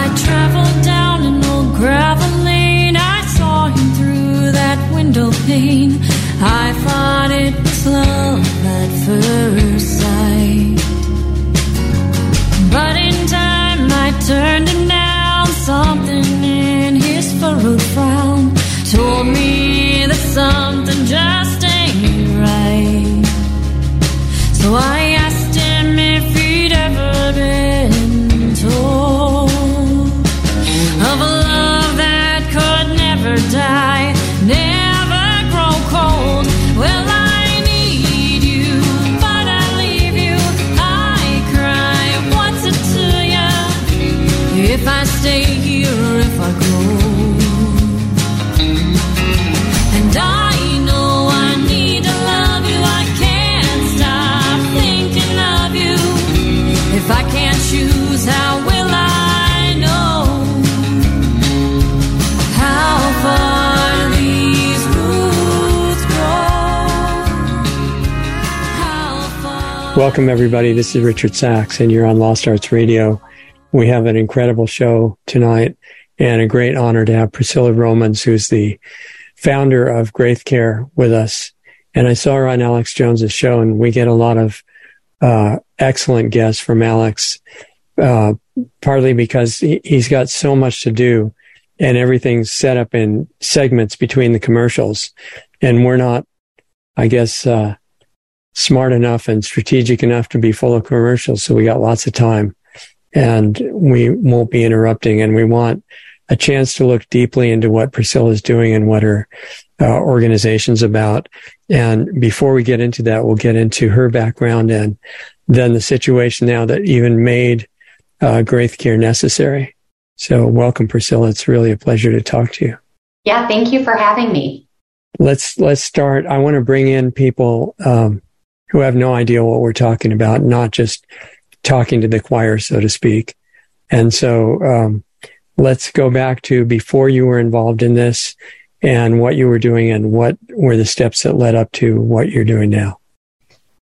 I traveled down an old gravel lane. I saw him through that window pane. I thought it was love at first sight. But in time I turned him down. Something in his furrowed frown told me that something Welcome, everybody. This is Richard Sacks, and you're on Lost Arts Radio. We have an incredible show tonight and a great honor to have Priscilla Romans, who's the founder of Graith Care, with us. And I saw her on Alex Jones's show, and we get a lot of uh, excellent guests from Alex, uh, partly because he, he's got so much to do and everything's set up in segments between the commercials. And we're not, I guess, uh, smart enough and strategic enough to be full of commercials. So we got lots of time and we won't be interrupting. And we want a chance to look deeply into what Priscilla is doing and what her uh, organization's about. And before we get into that, we'll get into her background and then the situation now that even made uh, Graith Care necessary. So welcome, Priscilla. It's really a pleasure to talk to you. Yeah, thank you for having me. let's let's start. I want to bring in people um, who have no idea what we're talking about, not just talking to the choir, so to speak. And so um, let's go back to before you were involved in this and what you were doing and what were the steps that led up to what you're doing now.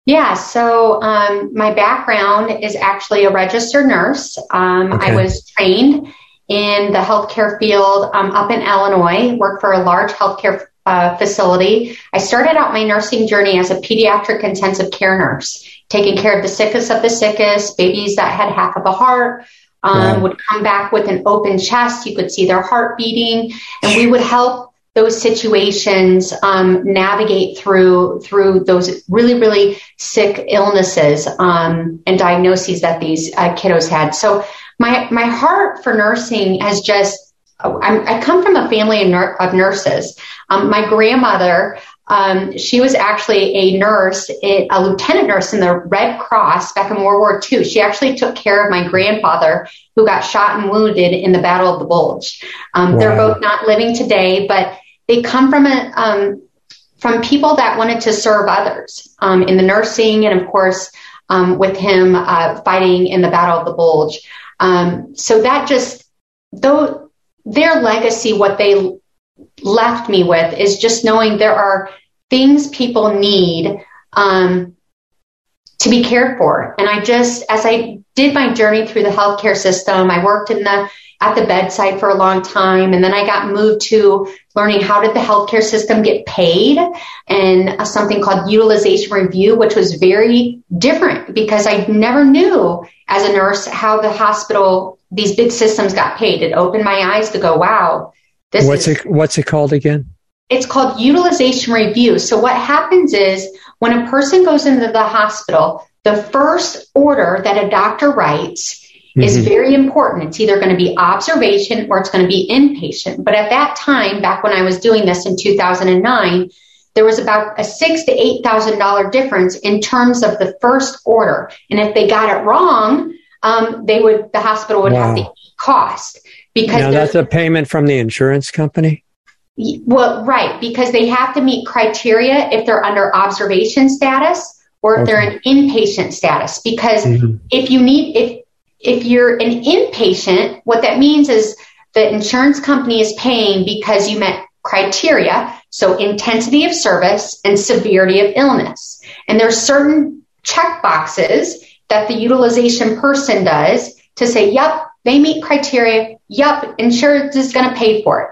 Yeah, so um, my background is actually a registered nurse. Um, Okay. I was trained in the healthcare field um, up in Illinois, worked for a large healthcare uh, facility. I started out my nursing journey as a pediatric intensive care nurse, taking care of the sickest of the sickest, babies that had half of a heart. Um, Wow. Would come back with an open chest. You could see their heart beating, and we would help those situations um, navigate through through those really really sick illnesses um, and diagnoses that these uh, kiddos had. So my my heart for nursing has just I'm, I come from a family of, nur- of nurses. Um, my grandmother, um, she was actually a nurse, a lieutenant nurse in the Red Cross back in World War II. She actually took care of my grandfather who got shot and wounded in the Battle of the Bulge. Um, They're both not living today, but they come from a um, from people that wanted to serve others um, in the nursing, and of course, um, with him uh, fighting in the Battle of the Bulge. Um, so that just though their legacy, what they left me with is just knowing there are things people need um, to be cared for. And I just, as I did my journey through the healthcare system, I worked in the at the bedside for a long time, and then I got moved to learning how did the healthcare system get paid, and something called utilization review, which was very different because I never knew as a nurse how the hospital these big systems got paid. It opened my eyes to go, wow, this What's is it What's it called again? it's called utilization review. So what happens is when a person goes into the hospital, the first order that a doctor writes is Mhm. very important. It's either going to be observation or it's going to be inpatient. But at that time, back when I was doing this in 2009, there was about a six to eight thousand dollar difference in terms of the first order. And if they got it wrong, um, they would the hospital would have Wow. to eat cost because Now that's a payment from the insurance company. well, right, because they have to meet criteria if they're under observation status or if they're in inpatient status. Because Mhm. if you need, if if you're an inpatient, what that means is the insurance company is paying because you met criteria, so intensity of service and severity of illness. And there's certain check boxes that the utilization person does to say, yep, they meet criteria. Yep, insurance is going to pay for it.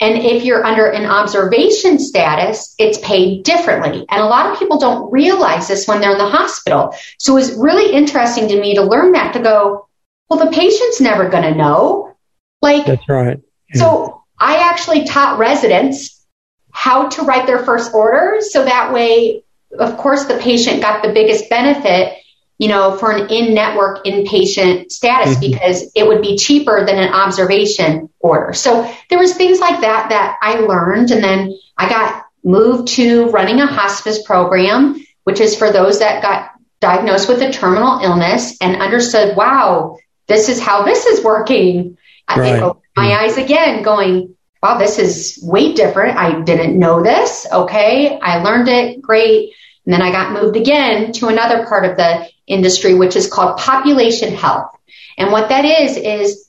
And if you're under an observation status, it's paid differently. And a lot of people don't realize this when they're in the hospital. So it was really interesting to me to learn that to go, well, the patient's never going to know. Like, that's right. Yeah. So I actually taught residents how to write their first order. So that way, of course, the patient got the biggest benefit you know, for an in-network inpatient status mm-hmm. because it would be cheaper than an observation order. So there was things like that that I learned and then I got moved to running a hospice program, which is for those that got diagnosed with a terminal illness and understood, wow, this is how this is working. Right. I opened my mm-hmm. eyes again going, wow, this is way different. I didn't know this. Okay. I learned it. Great. And then I got moved again to another part of the industry, which is called population health. And what that is, is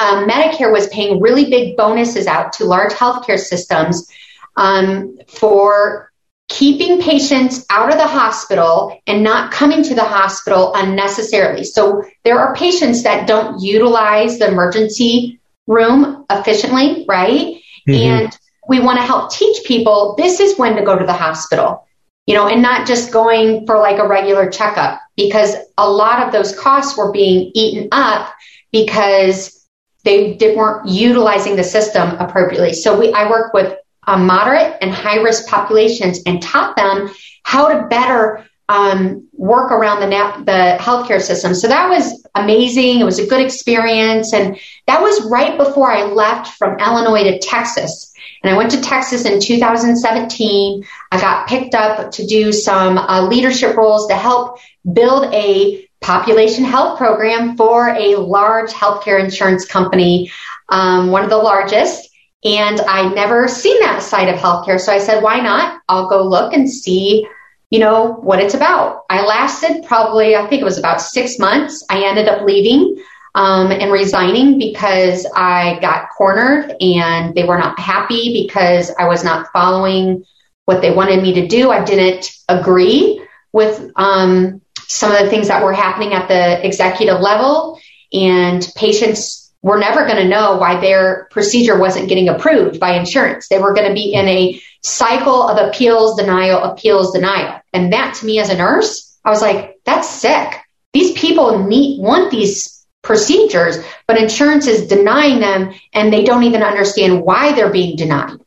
um, Medicare was paying really big bonuses out to large healthcare systems um, for keeping patients out of the hospital and not coming to the hospital unnecessarily. So there are patients that don't utilize the emergency room efficiently, right? Mm-hmm. And we want to help teach people this is when to go to the hospital you know, and not just going for like a regular checkup because a lot of those costs were being eaten up because they did, weren't utilizing the system appropriately. So we, I work with um, moderate and high risk populations and taught them how to better um, work around the na- the healthcare system. So that was amazing. It was a good experience, and that was right before I left from Illinois to Texas. And I went to Texas in 2017. I got picked up to do some uh, leadership roles to help build a population health program for a large healthcare insurance company, um, one of the largest. And I never seen that side of healthcare. So I said, why not? I'll go look and see, you know, what it's about. I lasted probably, I think it was about six months. I ended up leaving um, and resigning because I got cornered and they were not happy because I was not following what they wanted me to do. I didn't agree with um, some of the things that were happening at the executive level, and patients were never going to know why their procedure wasn't getting approved by insurance. They were going to be in a cycle of appeals, denial, appeals, denial. And that to me as a nurse, I was like, that's sick. These people need, want these procedures, but insurance is denying them and they don't even understand why they're being denied.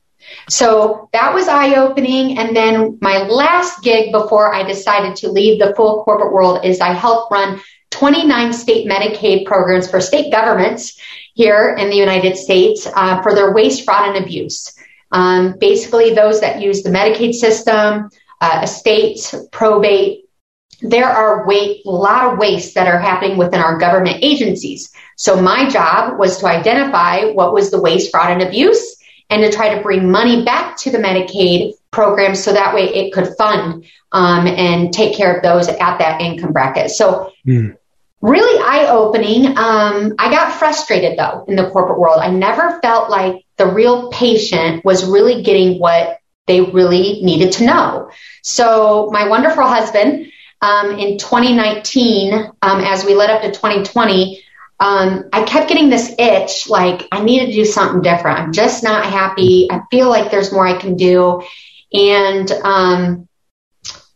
So that was eye opening. And then my last gig before I decided to leave the full corporate world is I help run 29 state Medicaid programs for state governments here in the United States uh, for their waste, fraud, and abuse. Um, basically, those that use the Medicaid system, uh, estates, probate, there are a lot of waste that are happening within our government agencies. So my job was to identify what was the waste, fraud, and abuse and to try to bring money back to the Medicaid program so that way it could fund um, and take care of those at that income bracket. So mm. really eye opening. Um, I got frustrated though in the corporate world. I never felt like the real patient was really getting what they really needed to know. So my wonderful husband, um, in 2019, um, as we led up to 2020, um, I kept getting this itch like I need to do something different. I'm just not happy. I feel like there's more I can do. And um,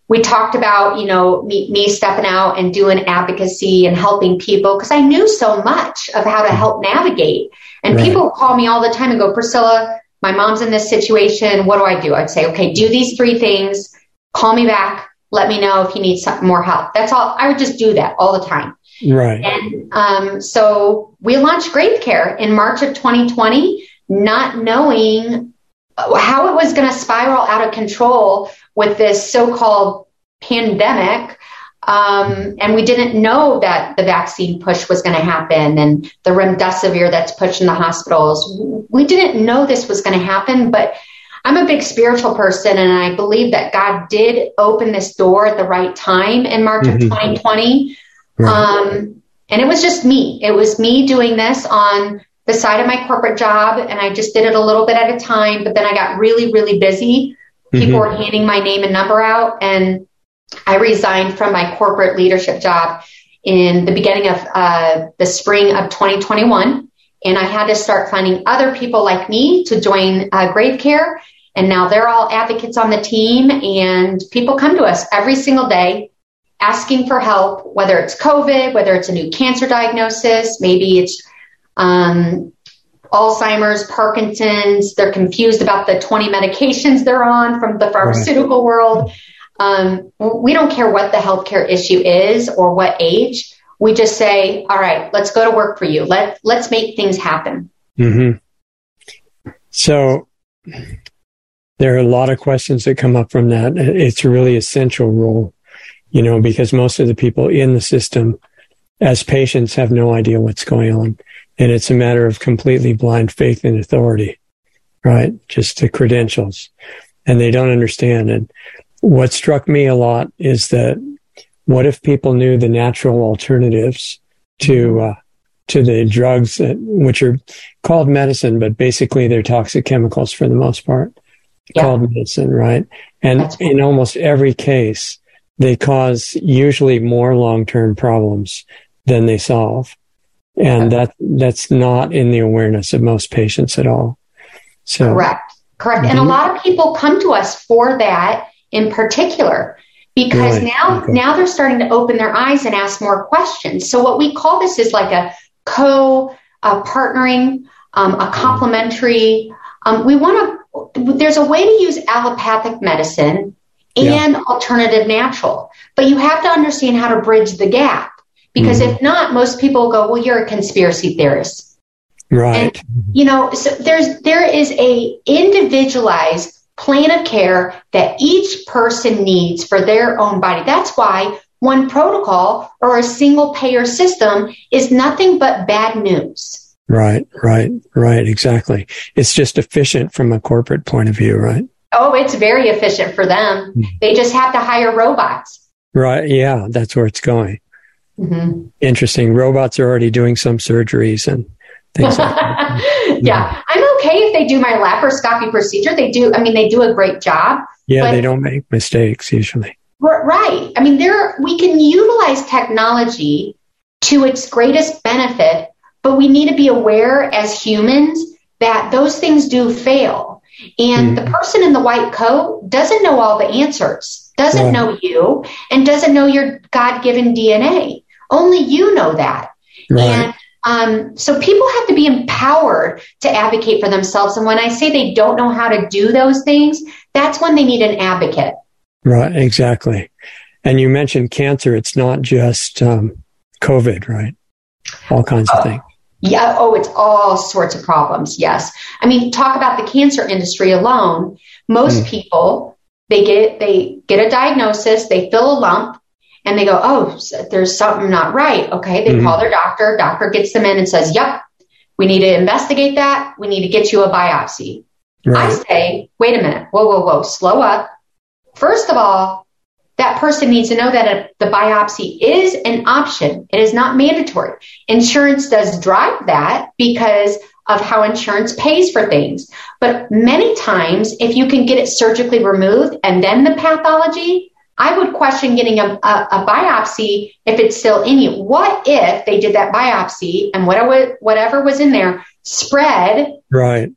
we talked about, you know, me, me, stepping out and doing advocacy and helping people because I knew so much of how to help navigate. And right. people call me all the time and go, Priscilla, my mom's in this situation. What do I do? I'd say, okay, do these three things. Call me back let me know if you need some more help. That's all. I would just do that all the time. Right. And um, so we launched Graith Care in March of 2020, not knowing how it was going to spiral out of control with this so-called pandemic. Um, and we didn't know that the vaccine push was going to happen and the remdesivir that's pushed in the hospitals. We didn't know this was going to happen, but I'm a big spiritual person and I believe that God did open this door at the right time in March mm-hmm. of 2020. Right. Um, and it was just me. It was me doing this on the side of my corporate job and I just did it a little bit at a time, but then I got really, really busy. People mm-hmm. were handing my name and number out and I resigned from my corporate leadership job in the beginning of uh, the spring of 2021. And I had to start finding other people like me to join uh, Graith Care. And now they're all advocates on the team, and people come to us every single day asking for help, whether it's COVID, whether it's a new cancer diagnosis, maybe it's um, Alzheimer's, Parkinson's. They're confused about the 20 medications they're on from the pharmaceutical right. world. Um, we don't care what the healthcare issue is or what age. We just say, all right, let's go to work for you. Let, let's make things happen. Mm-hmm. So there are a lot of questions that come up from that. It's a really essential role, you know, because most of the people in the system as patients have no idea what's going on. And it's a matter of completely blind faith in authority, right? Just the credentials. And they don't understand. And what struck me a lot is that what if people knew the natural alternatives to uh, to the drugs that, which are called medicine, but basically they're toxic chemicals for the most part, yeah. called medicine, right? And in almost every case, they cause usually more long term problems than they solve, and that that's not in the awareness of most patients at all. So correct, correct, and a lot of people come to us for that in particular because really? now okay. now they're starting to open their eyes and ask more questions. So what we call this is like a co uh, partnering, um, a complementary. Um, we want to. There's a way to use allopathic medicine and yeah. alternative natural, but you have to understand how to bridge the gap because mm-hmm. if not, most people go, "Well, you're a conspiracy theorist." Right. And, you know, so there's there is a individualized plan of care that each person needs for their own body. That's why one protocol or a single payer system is nothing but bad news. Right, right, right, exactly. It's just efficient from a corporate point of view, right? Oh, it's very efficient for them. Mm-hmm. They just have to hire robots. Right, yeah, that's where it's going. Mm-hmm. Interesting. Robots are already doing some surgeries and things like that. yeah, I'm okay if they do my laparoscopy procedure. They do, I mean, they do a great job. Yeah, they don't make mistakes usually. Right. I mean, there we can utilize technology to its greatest benefit, but we need to be aware as humans that those things do fail. And mm-hmm. the person in the white coat doesn't know all the answers, doesn't know you, and doesn't know your God given DNA. Only you know that. Right. And um, so people have to be empowered to advocate for themselves. And when I say they don't know how to do those things, that's when they need an advocate. Right, exactly. And you mentioned cancer. It's not just um, COVID, right? All kinds of things. Yeah. Oh, it's all sorts of problems. Yes. I mean, talk about the cancer industry alone. Most mm. people, they get, they get a diagnosis, they fill a lump and they go, Oh, there's something not right. Okay. They mm-hmm. call their doctor. Doctor gets them in and says, Yep, we need to investigate that. We need to get you a biopsy. Right. I say, wait a minute. Whoa, whoa, whoa. Slow up. First of all, that person needs to know that a, the biopsy is an option. It is not mandatory. Insurance does drive that because of how insurance pays for things. But many times, if you can get it surgically removed and then the pathology, I would question getting a, a, a biopsy if it's still in you. What if they did that biopsy and whatever, whatever was in there spread right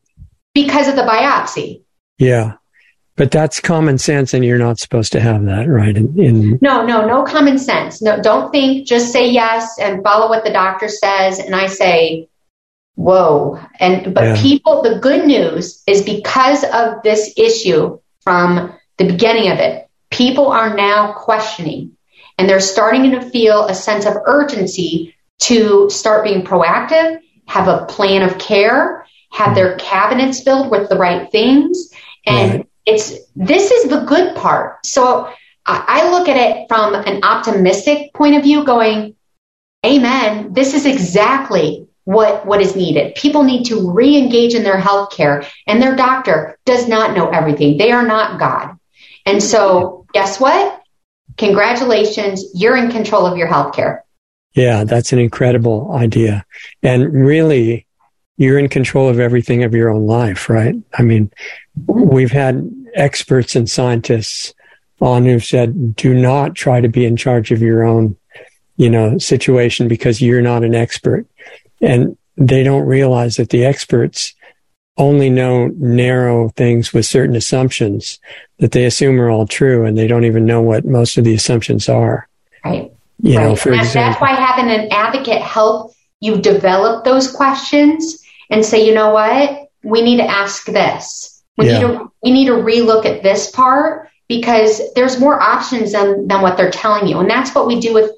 because of the biopsy? Yeah. But that's common sense, and you're not supposed to have that, right? In, in, no, no, no common sense. No, don't think. Just say yes and follow what the doctor says. And I say, whoa. And but yeah. people, the good news is because of this issue from the beginning of it, people are now questioning, and they're starting to feel a sense of urgency to start being proactive, have a plan of care, have hmm. their cabinets filled with the right things, and right it's this is the good part. So I look at it from an optimistic point of view, going, Amen. This is exactly what, what is needed. People need to re-engage in their health care and their doctor does not know everything. They are not God. And so guess what? Congratulations. You're in control of your health care. Yeah, that's an incredible idea. And really, you're in control of everything of your own life, right? I mean, we've had experts and scientists on who've said, do not try to be in charge of your own, you know, situation because you're not an expert. And they don't realize that the experts only know narrow things with certain assumptions that they assume are all true and they don't even know what most of the assumptions are. Right. You right. know, for that's, example, that's why having an advocate help you develop those questions and say, you know what, we need to ask this. We Yeah. need to we need to relook at this part because there's more options than than what they're telling you, and that's what we do with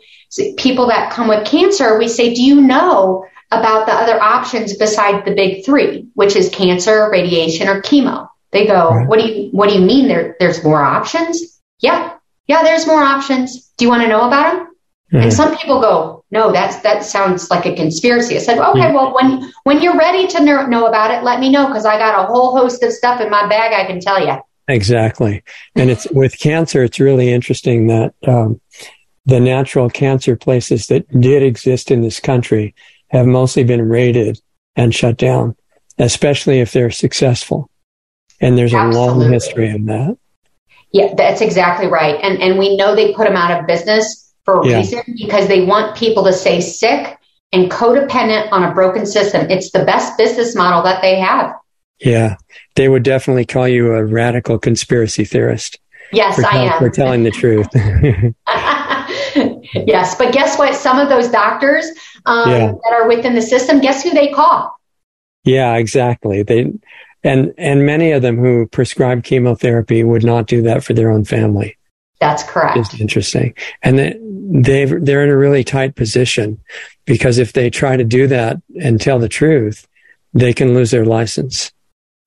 people that come with cancer. We say, do you know about the other options besides the big three, which is cancer, radiation, or chemo? They go, Right. what do you what do you mean there there's more options? Yeah, yeah, there's more options. Do you want to know about them? Mhm. And some people go, no, that's that sounds like a conspiracy. I said, okay, Yeah. well, when when you're ready to know, know about it, let me know because I got a whole host of stuff in my bag I can tell you. Exactly. And it's with cancer, it's really interesting that um, the natural cancer places that did exist in this country have mostly been raided and shut down, especially if they're successful. And there's a long history of that. Yeah, that's exactly right. And and we know they put them out of business for a Yeah. reason because they want people to stay sick and codependent on a broken system. It's the best business model that they have. Yeah. They would definitely call you a radical conspiracy theorist Yes, for, I am. for telling the truth. yes, but guess what? Some of those doctors um, Yeah. that are within the system, guess who they call? yeah, exactly. They, and, and many of them who prescribe chemotherapy would not do that for their own family. That's correct. It's interesting. And they, they've, they're in a really tight position because if they try to do that and tell the truth, they can lose their license.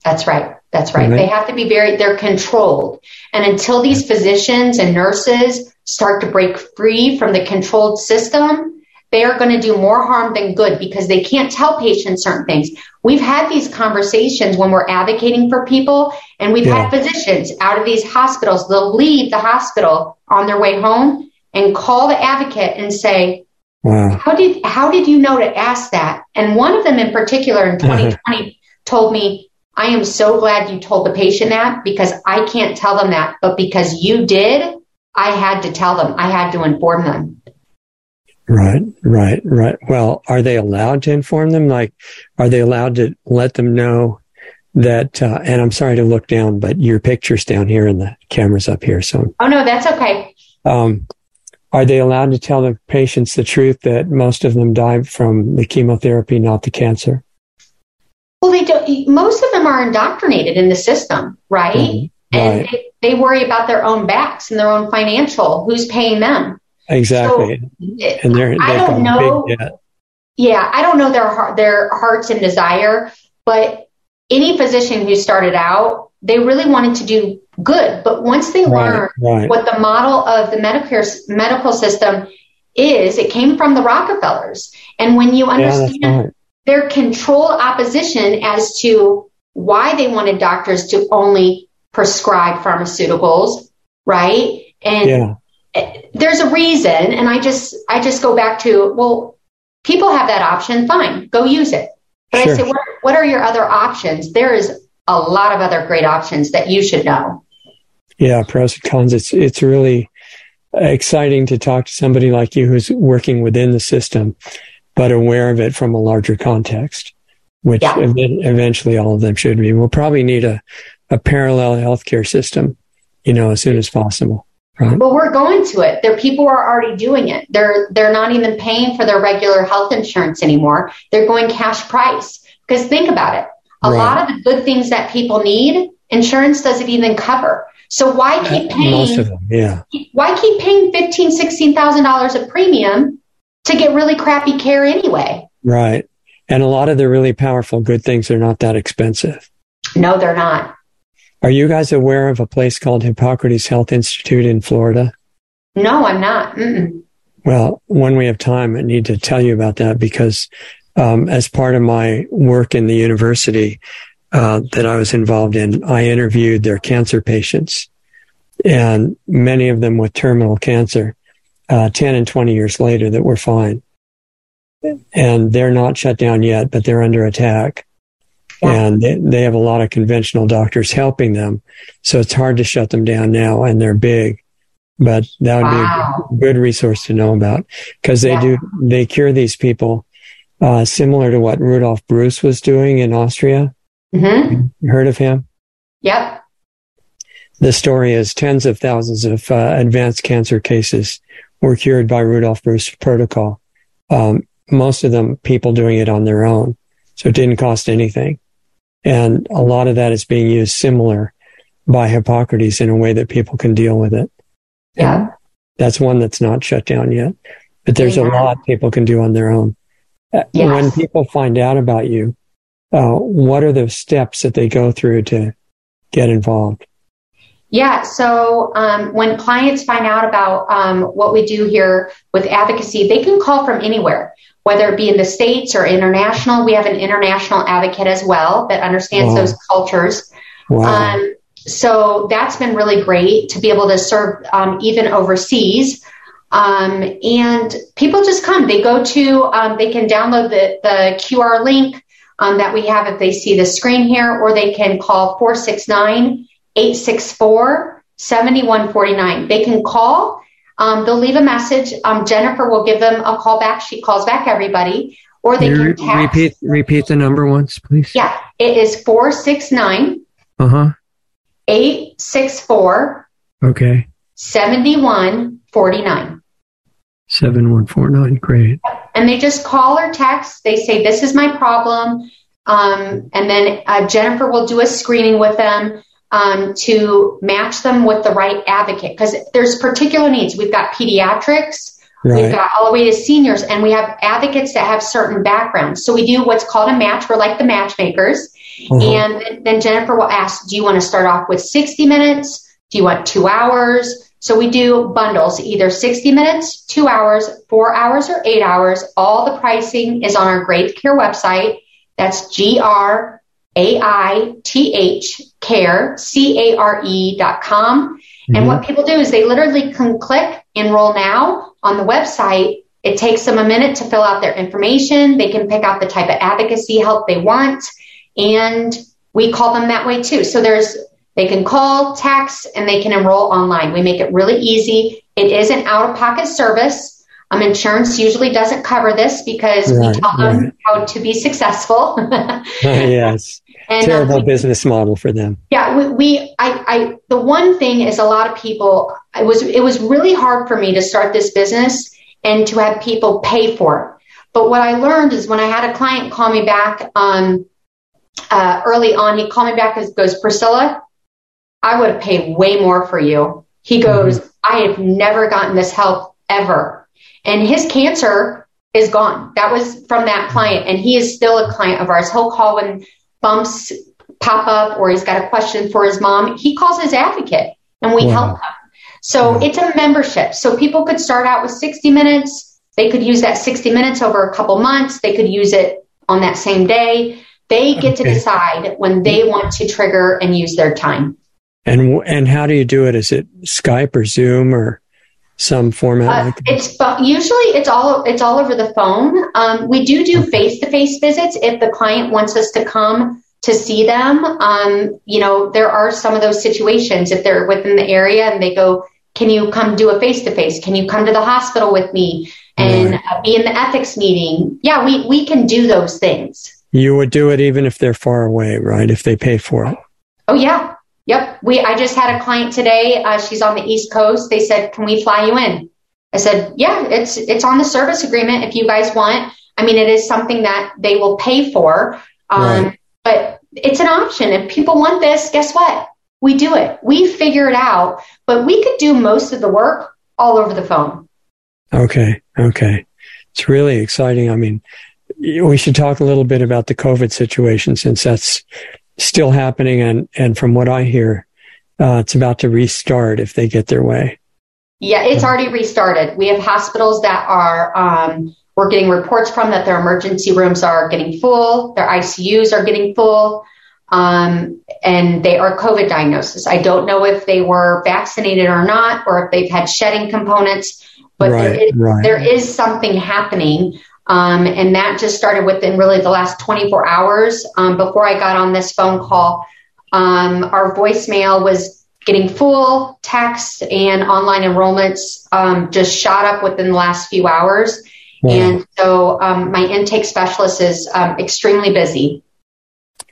That's right. That's right. Right. They have to be very, they're controlled. And until these physicians and nurses start to break free from the controlled system, they are going to do more harm than good because they can't tell patients certain things. We've had these conversations when we're advocating for people and we've Yeah. had physicians out of these hospitals. They'll leave the hospital on their way home and call the advocate and say, Wow. how did how did you know to ask that? And one of them in particular in mm-hmm. 2020 told me, "I am so glad you told the patient that because I can't tell them that, but because you did, I had to tell them. I had to inform them." Right, right, right. Well, are they allowed to inform them? Like, are they allowed to let them know that, uh, and I'm sorry to look down, but your picture's down here and the camera's up here. So, Oh no, that's okay. um, are they allowed to tell the patients the truth that most of them die from the chemotherapy, not the cancer? Well, they don't. Most of them are indoctrinated in the system, right? Mhm. And they, they worry about their own backs and their own financial. Who's paying them? Exactly. It- and they're, I don't know. big. Yeah, I don't know their their hearts and desire, but any physician who started out, they really wanted to do good. But once they Right, learned right. what the model of the Medicare medical system is, it came from the Rockefellers. And when you Yeah, understand right. their controlled opposition as to why they wanted doctors to only prescribe pharmaceuticals, right? And Yeah. There's a reason and i just i just go back to well people have that option fine go use it but Sure. i say what, what are your other options there is a lot of other great options that you should know Yeah, pros and cons. It's it's really exciting to talk to somebody like you who's working within the system, but aware of it from a larger context, which Yeah. ev- eventually all of them should be. We'll probably need a, a parallel healthcare system, you know, as soon as possible. Right? well we're going to it there people are already doing it they're they're not even paying for their regular health insurance anymore they're going cash price because think about it a Right. lot of the good things that people need insurance doesn't even cover so why keep paying Most of them, yeah. why keep paying fifteen, sixteen thousand dollars a premium to get really crappy care anyway? Right. And a lot of the really powerful good things are not that expensive. No, they're not. Are you guys aware of a place called Hippocrates Health Institute in Florida? No, I'm not. Mm-mm. Well, when we have time, I need to tell you about that because um, as part of my work in the university uh, that I was involved in, I interviewed their cancer patients, and many of them with terminal cancer, uh, 10 and 20 years later, that were fine. And they're not shut down yet, but they're under attack. And they, they have a lot of conventional doctors helping them. So it's hard to shut them down now, and they're big. but that would wow. be a good resource to know about because they yeah. do they cure these people uh, similar to what Rudolf Breuss was doing in Austria. Mm-hmm. You heard of him? Yep. The story is tens of thousands of uh, advanced cancer cases were cured by Rudolf Breuss protocol. Um, most of them people doing it on their own, so it didn't cost anything, and a lot of that is being used similar by Hippocrates in a way that people can deal with it. Yeah. That's one that's not shut down yet. But there's yeah. a lot people can do on their own. Uh, yes. When people find out about you, uh, what are the steps that they go through to get involved? Yeah, so um, when clients find out about um, what we do here with advocacy, they can call from anywhere, whether it be in the States or international. We have an international advocate as well that understands wow. those cultures. Wow. Um, so that's been really great to be able to serve um, even overseas. Um, and people just come. They go to, um, they can download the, the QR link um, that we have if they see the screen here, or they can call 469 864 7149. They can call. Um, they'll leave a message. Um, Jennifer will give them a call back. She calls back everybody. Or they can text. Repeat, repeat the number once, please. Yeah, it is 469 uh-huh. 864 okay 7149 7149 great and they just call or text they say this is my problem um, and then uh, jennifer will do a screening with them um, to match them with the right advocate because there's particular needs we've got pediatrics Right. We've got all the way to seniors, and we have advocates that have certain backgrounds. So we do what's called a match. We're like the matchmakers. Uh-huh. And then Jennifer will ask, do you want to start off with 60 minutes? Do you want two hours? So we do bundles, either 60 minutes, two hours, four hours, or eight hours. All the pricing is on our Graith Care website. That's G R A I T H care, C A R E dot com. Mm-hmm. And what people do is they literally can click enroll now on the website. It takes them a minute to fill out their information. They can pick out the type of advocacy help they want. And we call them that way too. So there's, they can call, text, and they can enroll online. We make it really easy. It is an out of pocket service. Um, insurance usually doesn't cover this because right, we tell them right. how to be successful. yes. And, Terrible um, business model for them. Yeah, we, we I, I, the one thing is a lot of people. It was, it was really hard for me to start this business and to have people pay for it. But what I learned is when I had a client call me back, um, uh, early on, he called me back and goes, Priscilla, I would have paid way more for you. He mm-hmm. goes, mm-hmm. I have never gotten this help ever. And his cancer is gone. That was from that client. And he is still a client of ours. He'll call when bumps pop up or he's got a question for his mom. He calls his advocate and we wow. help him. So wow. it's a membership. So people could start out with 60 minutes. They could use that 60 minutes over a couple months. They could use it on that same day. They get okay. to decide when they want to trigger and use their time. And and how do you do it? Is it Skype or Zoom or some format? Uh, like it's usually it's all it's all over the phone. Um, we do do face to face visits if the client wants us to come to see them. Um, you know, there are some of those situations if they're within the area and they go, "Can you come do a face to face? Can you come to the hospital with me and right. uh, be in the ethics meeting?" Yeah, we we can do those things. You would do it even if they're far away, right? If they pay for it. Oh yeah. Yep. We, I just had a client today. Uh, she's on the East Coast. They said, can we fly you in? I said, yeah, it's, it's on the service agreement if you guys want. I mean, it is something that they will pay for. Um, right. but it's an option. If people want this, guess what? We do it. We figure it out, but we could do most of the work all over the phone. Okay. Okay. It's really exciting. I mean, we should talk a little bit about the COVID situation since that's still happening. And, and from what I hear, uh, it's about to restart if they get their way. Yeah, it's already restarted. We have hospitals that are, um, we're getting reports from that their emergency rooms are getting full, their ICUs are getting full, um, and they are COVID diagnosis. I don't know if they were vaccinated or not, or if they've had shedding components, but right, there, is, right. there is something happening. Um, and that just started within really the last 24 hours. Um, before I got on this phone call, um, our voicemail was getting full text and online enrollments um, just shot up within the last few hours. Wow. And so um, my intake specialist is um, extremely busy.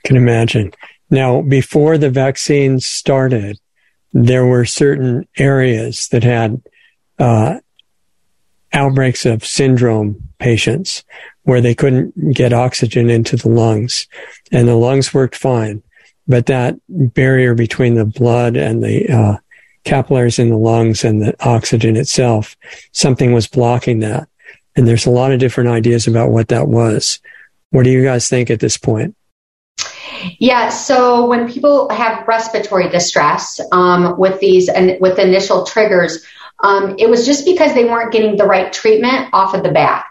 Can imagine. Now, before the vaccine started, there were certain areas that had uh, outbreaks of syndrome patients where they couldn't get oxygen into the lungs and the lungs worked fine. But that barrier between the blood and the uh, capillaries in the lungs and the oxygen itself, something was blocking that. And there's a lot of different ideas about what that was. What do you guys think at this point? Yeah, so when people have respiratory distress um, with these and with initial triggers, um, it was just because they weren't getting the right treatment off of the bat.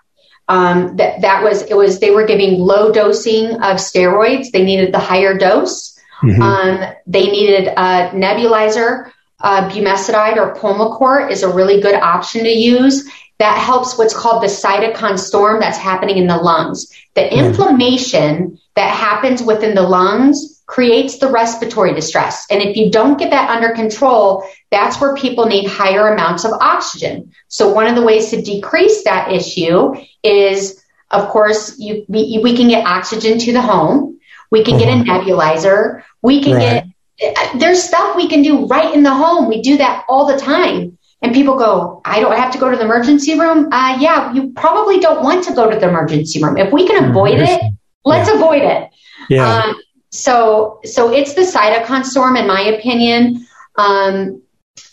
Um, that that was it was they were giving low dosing of steroids. They needed the higher dose. Mm-hmm. Um, they needed a nebulizer. Uh, budesonide or Pulmicort is a really good option to use. That helps what's called the cytokine storm that's happening in the lungs. The mm-hmm. inflammation that happens within the lungs creates the respiratory distress. And if you don't get that under control, that's where people need higher amounts of oxygen. So one of the ways to decrease that issue is, of course, you, we, we can get oxygen to the home. We can get a uh-huh. nebulizer. We can right. get, there's stuff we can do right in the home. We do that all the time. And people go, I don't have to go to the emergency room. Uh, yeah, you probably don't want to go to the emergency room. If we can mm-hmm. avoid it, Let's yeah. avoid it. Yeah. Um, so, so it's the cytokine storm, in my opinion. Um,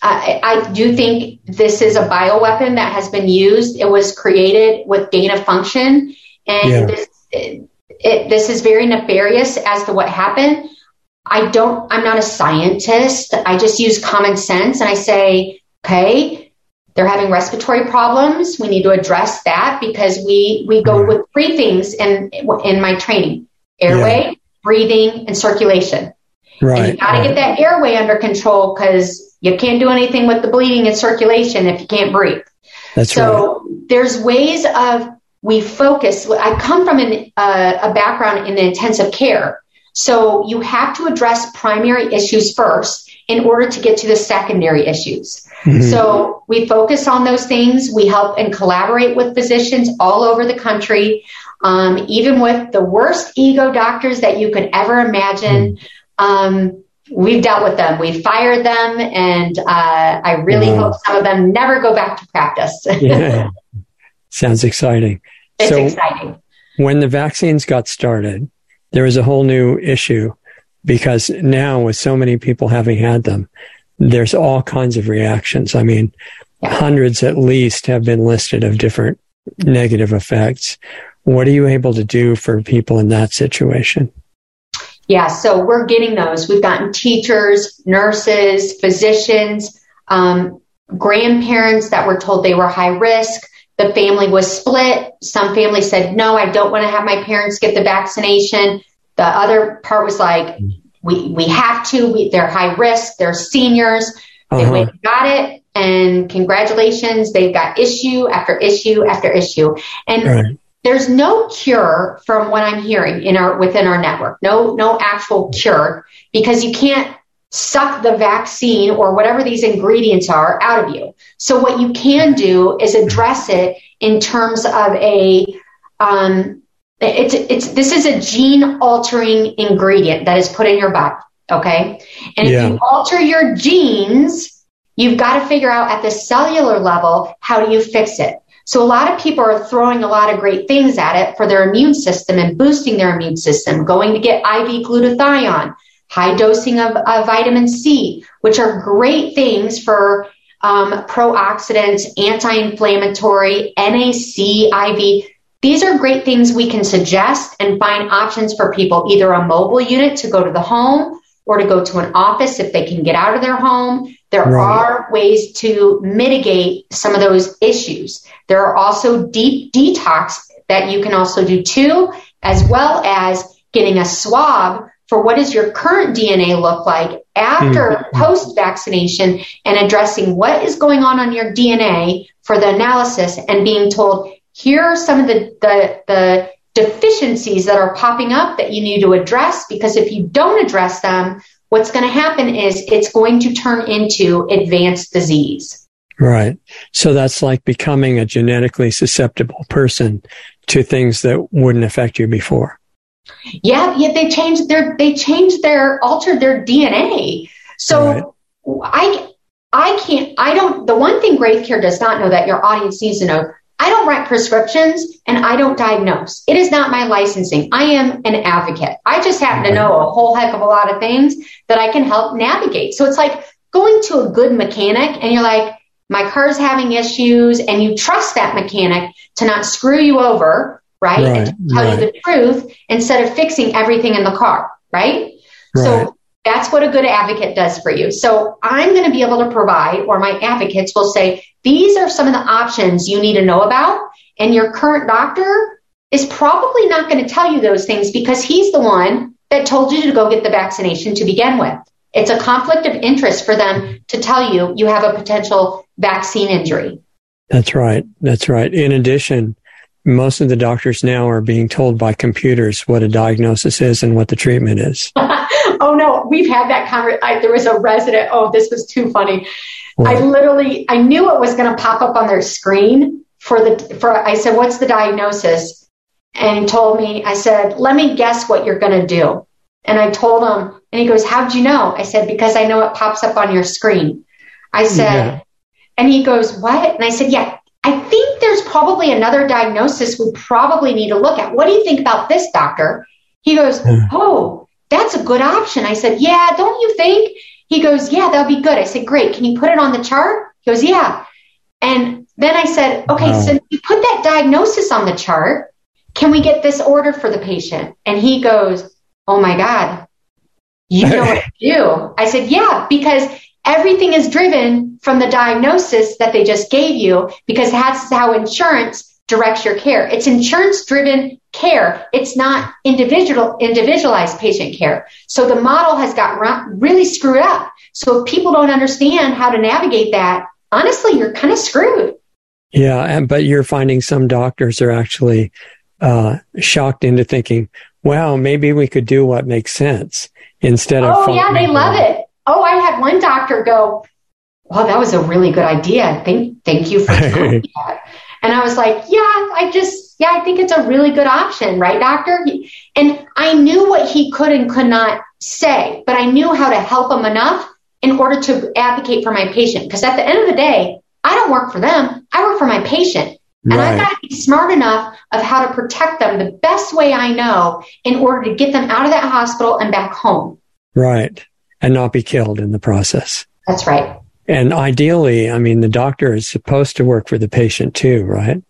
I, I, do think this is a bioweapon that has been used. It was created with gain of function, and yeah. this, it, it, this is very nefarious as to what happened. I don't. I'm not a scientist. I just use common sense, and I say, okay, they're having respiratory problems. We need to address that because we, we go with three things in, in my training airway, yeah. breathing, and circulation. Right. And you got to right. get that airway under control because you can't do anything with the bleeding and circulation if you can't breathe. That's so right. there's ways of we focus. I come from an, uh, a background in intensive care. So you have to address primary issues first in order to get to the secondary issues. Mm-hmm. So we focus on those things. We help and collaborate with physicians all over the country, um, even with the worst ego doctors that you could ever imagine. Mm-hmm. Um, we've dealt with them. We've fired them, and uh, I really hope some of them never go back to practice. yeah. Sounds exciting. It's so exciting. When the vaccines got started, there was a whole new issue because now with so many people having had them, there's all kinds of reactions. I mean, hundreds at least have been listed of different negative effects. What are you able to do for people in that situation? Yeah, so we're getting those. We've gotten teachers, nurses, physicians, um, grandparents that were told they were high risk. The family was split. Some families said, no, I don't want to have my parents get the vaccination. The other part was like, we, we have to, we, they're high risk, they're seniors, uh-huh. they went got it, and congratulations, they've got issue after issue after issue. And right. there's no cure from what I'm hearing in our, within our network, no, no actual cure because you can't suck the vaccine or whatever these ingredients are out of you. So what you can do is address it in terms of a, um, it's, it's, this is a gene altering ingredient that is put in your body. Okay. And yeah. if you alter your genes, you've got to figure out at the cellular level, how do you fix it? So a lot of people are throwing a lot of great things at it for their immune system and boosting their immune system, going to get IV glutathione, high dosing of, of vitamin C, which are great things for um, pro-oxidants, anti-inflammatory, NAC, IV. These are great things we can suggest and find options for people, either a mobile unit to go to the home or to go to an office if they can get out of their home. There right. are ways to mitigate some of those issues. There are also deep detox that you can also do too, as well as getting a swab for what does your current DNA look like after mm-hmm. post vaccination and addressing what is going on on your DNA for the analysis and being told, here are some of the, the, the deficiencies that are popping up that you need to address because if you don't address them, what's going to happen is it's going to turn into advanced disease. Right. So that's like becoming a genetically susceptible person to things that wouldn't affect you before. Yeah, yeah, they changed their they changed their altered their DNA. So right. I I can't I don't the one thing Graith Care does not know that your audience needs to know I don't write prescriptions and I don't diagnose. It is not my licensing. I am an advocate. I just happen to know a whole heck of a lot of things that I can help navigate. So it's like going to a good mechanic and you're like, my car's having issues and you trust that mechanic to not screw you over, right? right and to tell right. you the truth instead of fixing everything in the car, right? right? So that's what a good advocate does for you. So I'm going to be able to provide, or my advocates will say, these are some of the options you need to know about. And your current doctor is probably not going to tell you those things because he's the one that told you to go get the vaccination to begin with. It's a conflict of interest for them to tell you you have a potential vaccine injury. That's right. That's right. In addition, most of the doctors now are being told by computers what a diagnosis is and what the treatment is. oh no, we've had that conversation. There was a resident. Oh, this was too funny. I literally, I knew it was going to pop up on their screen for the, for, I said, what's the diagnosis? And he told me, I said, let me guess what you're going to do. And I told him, and he goes, how'd you know? I said, because I know it pops up on your screen. I said, yeah. and he goes, what? And I said, yeah, I think there's probably another diagnosis we probably need to look at. What do you think about this, doctor? He goes, hmm. oh, that's a good option. I said, yeah, don't you think? He goes, yeah, that'll be good. I said, great. Can you put it on the chart? He goes, yeah. And then I said, okay, wow. so you put that diagnosis on the chart. Can we get this order for the patient? And he goes, oh my God, you know what to do. I said, yeah, because everything is driven from the diagnosis that they just gave you because that's how insurance directs your care. It's insurance driven care. It's not individual, individualized patient care. So the model has got really screwed up. So if people don't understand how to navigate that, honestly, you're kind of screwed. Yeah. And, but you're finding some doctors are actually, uh, shocked into thinking, wow, maybe we could do what makes sense instead of. Oh, yeah. They love it. Oh, I had one doctor go, well, that was a really good idea. Thank, thank you for doing that. And I was like, yeah, I just, yeah, I think it's a really good option, right, doctor? And I knew what he could and could not say, but I knew how to help him enough in order to advocate for my patient. Because at the end of the day, I don't work for them. I work for my patient. And right. I've got to be smart enough of how to protect them the best way I know in order to get them out of that hospital and back home. Right. And not be killed in the process. That's right. And ideally, I mean, the doctor is supposed to work for the patient too, right?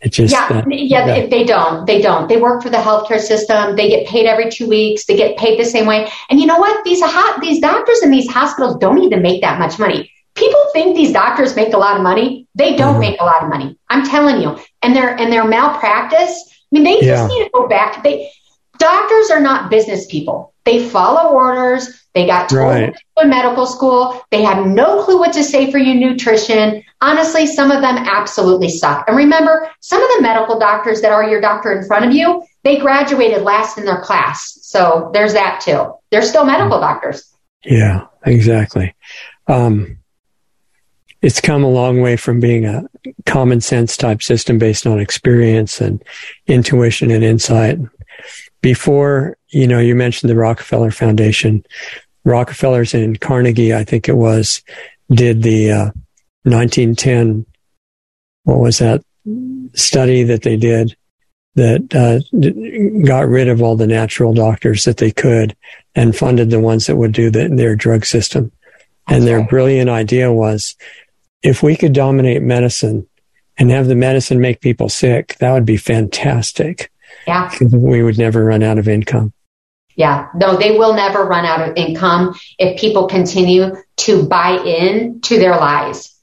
It just yeah, uh, yeah, yeah. They don't. They don't. They work for the healthcare system. They get paid every two weeks. They get paid the same way. And you know what? These hot these doctors in these hospitals don't even make that much money. People think these doctors make a lot of money. They don't mm-hmm. make a lot of money. I'm telling you. And their and their malpractice. I mean, they yeah. just need to go back. They doctors are not business people. They follow orders. They got told right. in medical school. They have no clue what to say for your nutrition. Honestly, some of them absolutely suck. And remember, some of the medical doctors that are your doctor in front of you, they graduated last in their class. So there's that too. They're still medical doctors. Yeah, exactly. Um, it's come a long way from being a common sense type system based on experience and intuition and insight before, you know, you mentioned the Rockefeller Foundation. Rockefeller's in Carnegie, I think it was, did the uh, 1910, what was that study that they did that uh, got rid of all the natural doctors that they could and funded the ones that would do the, their drug system. And their brilliant idea was if we could dominate medicine and have the medicine make people sick, that would be fantastic. Yeah. We would never run out of income. Yeah. No, they will never run out of income if people continue to buy in to their lies.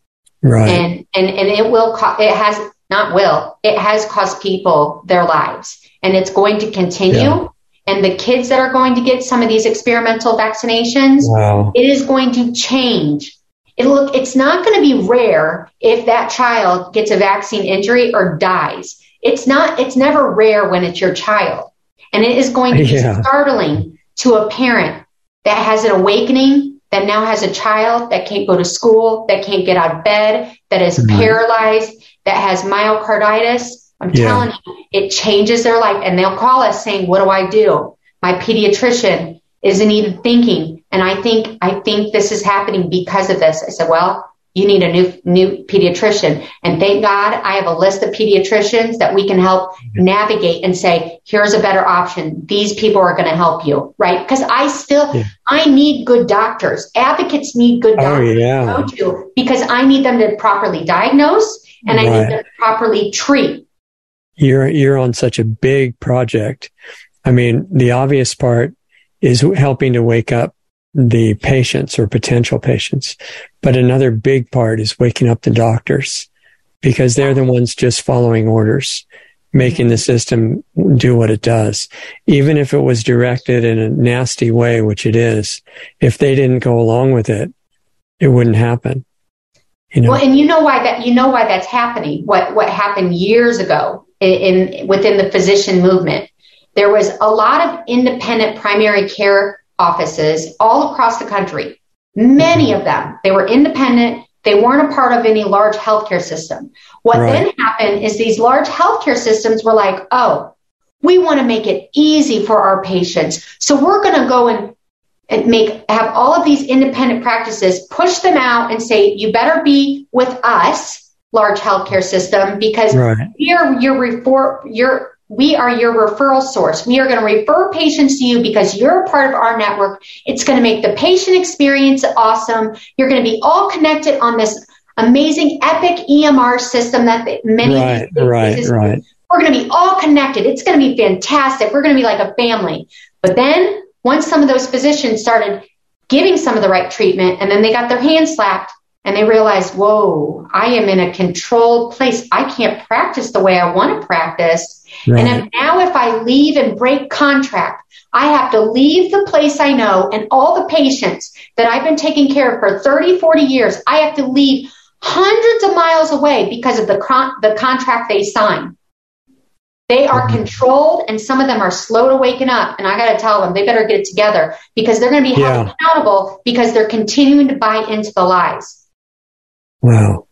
Right. And, and, and it will, co- it has not will, it has cost people their lives and it's going to continue. Yeah. And the kids that are going to get some of these experimental vaccinations, wow. it is going to change. It look, it's not going to be rare if that child gets a vaccine injury or dies it's not, it's never rare when it's your child. And it is going to be yeah. startling to a parent that has an awakening, that now has a child that can't go to school, that can't get out of bed, that is mm-hmm. paralyzed, that has myocarditis. I'm yeah. telling you, it changes their life. And they'll call us saying, what do I do? My pediatrician isn't even thinking. And I think, I think this is happening because of this. I said, well, you need a new new pediatrician. And thank God I have a list of pediatricians that we can help mm-hmm. navigate and say, here's a better option. These people are going to help you, right? Because I still yeah. I need good doctors. Advocates need good oh, doctors oh, yeah. to go to because I need them to properly diagnose and right. I need them to properly treat. You're you're on such a big project. I mean, the obvious part is helping to wake up the patients or potential patients. But another big part is waking up the doctors because they're the ones just following orders, making the system do what it does. Even if it was directed in a nasty way, which it is, if they didn't go along with it, it wouldn't happen. You know? Well, and you know why that, you know why that's happening. What, what happened years ago in, in within the physician movement. There was a lot of independent primary care offices all across the country. Many of them, they were independent. They weren't a part of any large healthcare system. What right. then happened is these large healthcare systems were like, oh, we want to make it easy for our patients. So we're going to go and, and make, have all of these independent practices, push them out and say, you better be with us, large healthcare system, because right. you're, you're, you're we are your referral source. We are going to refer patients to you because you're a part of our network. It's going to make the patient experience awesome. You're going to be all connected on this amazing epic EMR system that many right, right, right. We're going to be all connected. It's going to be fantastic. We're going to be like a family. But then once some of those physicians started giving some of the right treatment and then they got their hands slapped and they realized, whoa, I am in a controlled place. I can't practice the way I want to practice Right. And if, now if I leave and break contract, I have to leave the place I know and all the patients that I've been taking care of for 30, 40 years, I have to leave hundreds of miles away because of the, con- the contract they sign. They are mm-hmm. controlled and some of them are slow to waken up. And I got to tell them they better get it together because they're going to be held yeah. accountable because they're continuing to buy into the lies. Wow.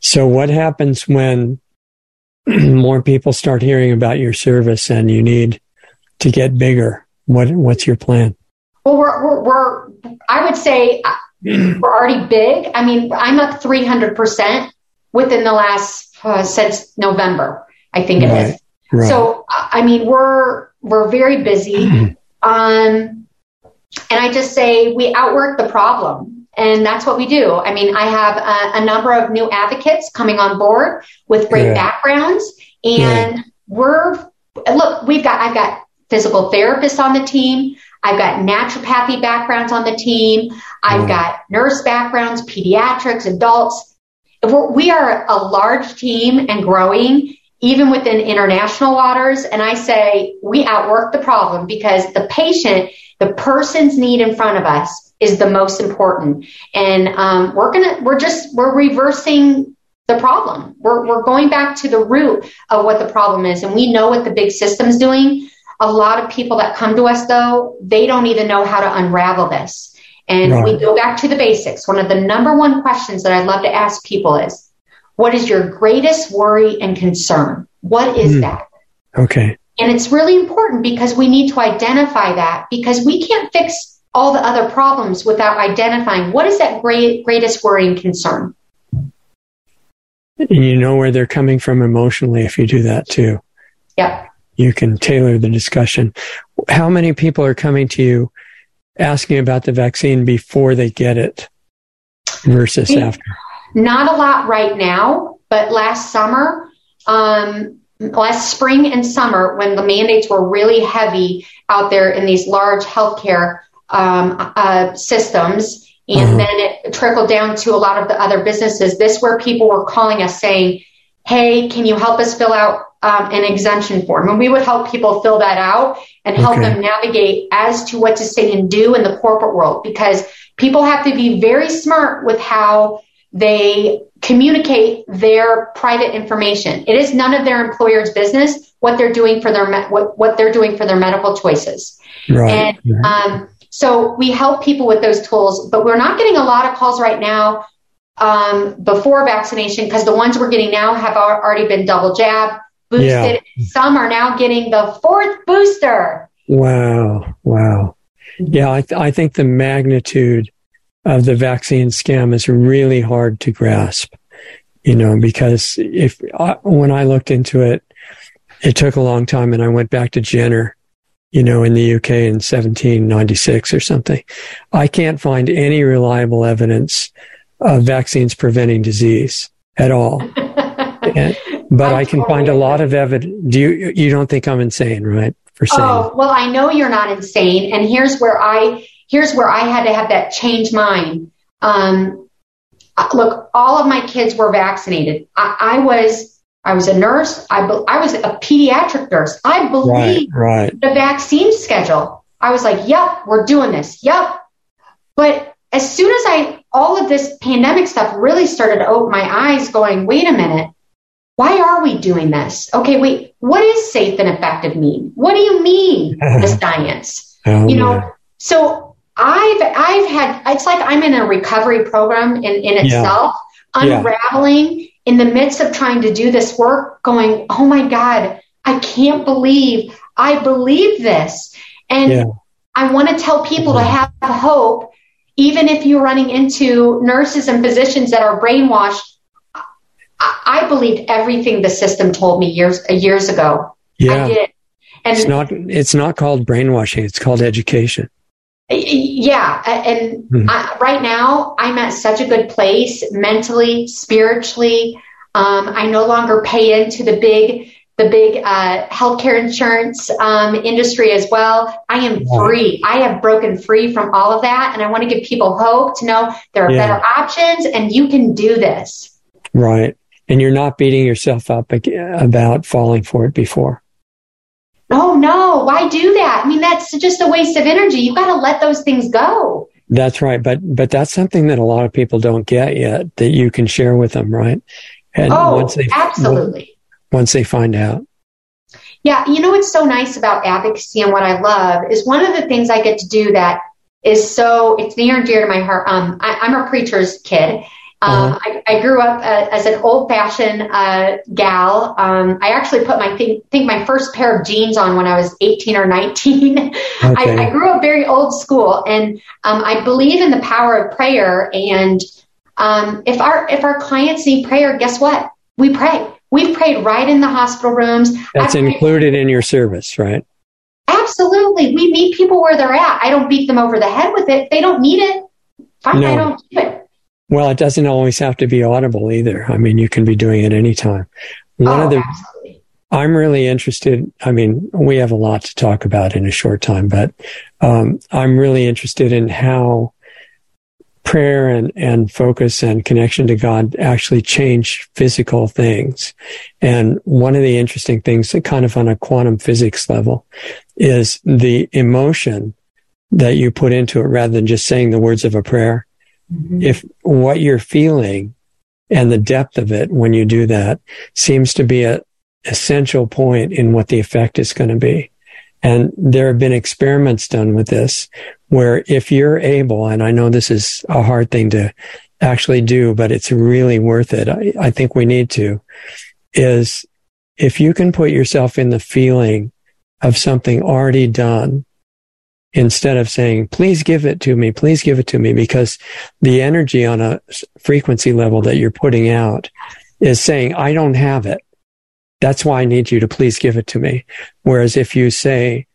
So what happens when more people start hearing about your service and you need to get bigger, what what's your plan? Well, we're, we're, we're I would say uh, we're already big. I mean, I'm up 300% within the last, uh, since November, I think it right. is. Right. So, I mean, we're, we're very busy. um, and I just say we outwork the problem. And that's what we do. I mean, I have a, a number of new advocates coming on board with great yeah. backgrounds. And yeah. we're, look, we've got, I've got physical therapists on the team. I've got naturopathy backgrounds on the team. I've got nurse backgrounds, pediatrics, adults. We're, we are a large team and growing even within international waters. And I say we outwork the problem because the patient, the person's need in front of us is the most important. And um, we're gonna, we're just, we're reversing the problem. We're, we're going back to the root of what the problem is. And we know what the big system's doing. A lot of people that come to us though, they don't even know how to unravel this. And right. we go back to the basics. One of the number one questions that I'd love to ask people is, what is your greatest worry and concern? What is mm. that? Okay. And it's really important because we need to identify that because we can't fix all the other problems without identifying what is that great, greatest worry and concern. And you know where they're coming from emotionally if you do that too. Yeah. You can tailor the discussion. How many people are coming to you asking about the vaccine before they get it versus after? Not a lot right now, but last summer, um, last spring and summer, when the mandates were really heavy out there in these large healthcare um, uh, systems. And mm-hmm. then it trickled down to a lot of the other businesses. This where people were calling us saying, Hey, can you help us fill out um, an exemption form? And we would help people fill that out and help okay. them navigate as to what to say and do in the corporate world because people have to be very smart with how they communicate their private information. It is none of their employer's business what they're doing for their what, what they're doing for their medical choices. Right. And um, So we help people with those tools, but we're not getting a lot of calls right now um, before vaccination because the ones we're getting now have already been double jab boosted. Yeah. Some are now getting the fourth booster. Wow. Wow. Yeah, I, th- I think the magnitude of the vaccine scam is really hard to grasp, you know, because if I, when I looked into it, it took a long time and I went back to Jenner, you know, in the UK in 1796 or something. I can't find any reliable evidence of vaccines preventing disease at all. and, but I, I can find a lot of evidence. Do you, you don't think I'm insane, right? For saying. Oh, well, I know you're not insane. And here's where I, here's where I had to have that change mind. Um, look, all of my kids were vaccinated. I, I was, I was a nurse. I, I was a pediatric nurse. I believe right, right. the vaccine schedule. I was like, yep, we're doing this. Yep. But as soon as I, all of this pandemic stuff really started to open my eyes going, wait a minute why are we doing this? Okay, wait, what is safe and effective mean? What do you mean, the science? Oh, you know, yeah. so I've I've had it's like I'm in a recovery program in, in itself, yeah. unraveling yeah. In the midst of trying to do this work, going, Oh my God, I can't believe I believe this. And I want to tell people to have hope, even if you're running into nurses and physicians that are brainwashed I believed everything the system told me years years ago. Yeah. I did. And it's not it's not called brainwashing, it's called education. Yeah, and mm-hmm. I, right now I'm at such a good place mentally, spiritually. Um, I no longer pay into the big the big uh, healthcare insurance um, industry as well. I am free. I have broken free from all of that, and I want to give people hope to know there are yeah. better options, and you can do this. Right and you're not beating yourself up about falling for it before. Oh no, why do that? I mean, that's just a waste of energy. You've got to let those things go. That's right, but but that's something that a lot of people don't get yet that you can share with them, right? And oh, once they, absolutely. Once they find out. Yeah, you know what's so nice about advocacy and what I love is one of the things I get to do that is so it's near and dear to my heart. Um, I, I'm a preacher's kid, um, uh-huh. I, I, grew up uh, as an old fashioned uh, gal. Um, I actually put my think, think my first pair of jeans on when I was 18 or 19. Okay. I, I, grew up very old school, and um, I believe in the power of prayer. And um, if our if our clients need prayer, guess what? We pray. We've prayed right in the hospital rooms. That's included in your service, right? Absolutely. We meet people where they're at. I don't beat them over the head with it. They don't need it. Fine, no. I don't do it. Well, it doesn't always have to be audible either. I mean, you can be doing it anytime. One oh, of the, absolutely. I'm really interested. I mean, we have a lot to talk about in a short time, but um, I'm really interested in how prayer and, and focus and connection to God actually change physical things. And one of the interesting things, kind of on a quantum physics level, is the emotion that you put into it rather than just saying the words of a prayer Mm-hmm. If what you're feeling and the depth of it when you do that seems to be a essential point in what the effect is going to be. And there have been experiments done with this where if you're able, and I know this is a hard thing to actually do, but it's really worth it. I, I think we need to is if you can put yourself in the feeling of something already done instead of saying, please give it to me, please give it to me, because the energy on a frequency level that you're putting out is saying, I don't have it. That's why I need you to please give it to me. Whereas if you say,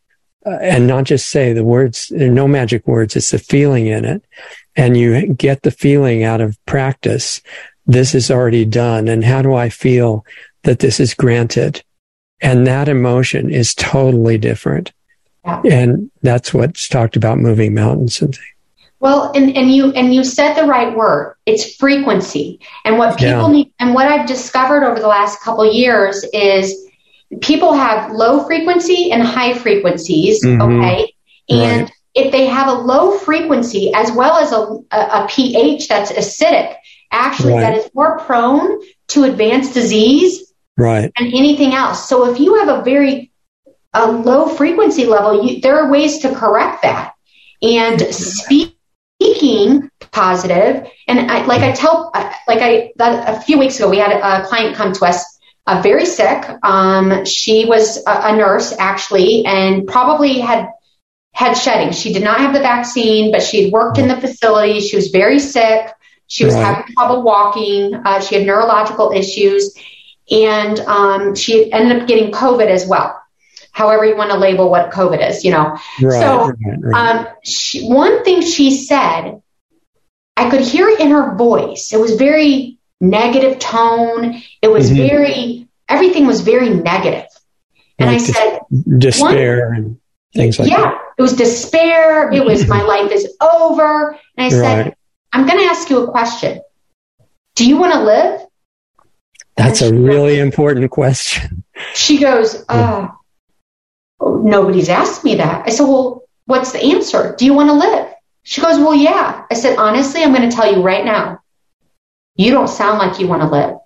uh, and not just say the words, there are no magic words, it's the feeling in it. And you get the feeling out of practice. This is already done. And how do I feel that this is granted? And that emotion is totally different. And that's what's talked about moving mountains and things. Well, and, and you and you said the right word. It's frequency. And what people yeah. need and what I've discovered over the last couple years is people have low frequency and high frequencies, mm-hmm. okay? And right. if they have a low frequency as well as a, a, a pH that's acidic, actually right. that is more prone to advanced disease right. and anything else. So if you have a very a low frequency level, you, there are ways to correct that. and speaking positive. And I, like I tell, like I, that, a few weeks ago, we had a client come to us uh, very sick. Um, she was a, a, nurse actually, and probably had had shedding. She did not have the vaccine, but she had worked in the facility. She was very sick. She was right. having trouble walking. Uh, she had neurological issues, and um, she ended up getting COVID as well. However, you want to label what COVID is, you know. Right, so, right, um, she, one thing she said, I could hear it in her voice. It was very negative tone. It was mm-hmm. very, everything was very negative. And like I said, despair and things like yeah, that. Yeah, it was despair. It was my life is over. And I said. I'm going to ask you a question. Do you want to live? That's a really goes, important question. She goes, uh, oh, nobody's asked me that. I said, well, what's the answer? Do you want to live? She goes, well, yeah. I said, honestly, I'm going to tell you right now you don't sound like you want to live.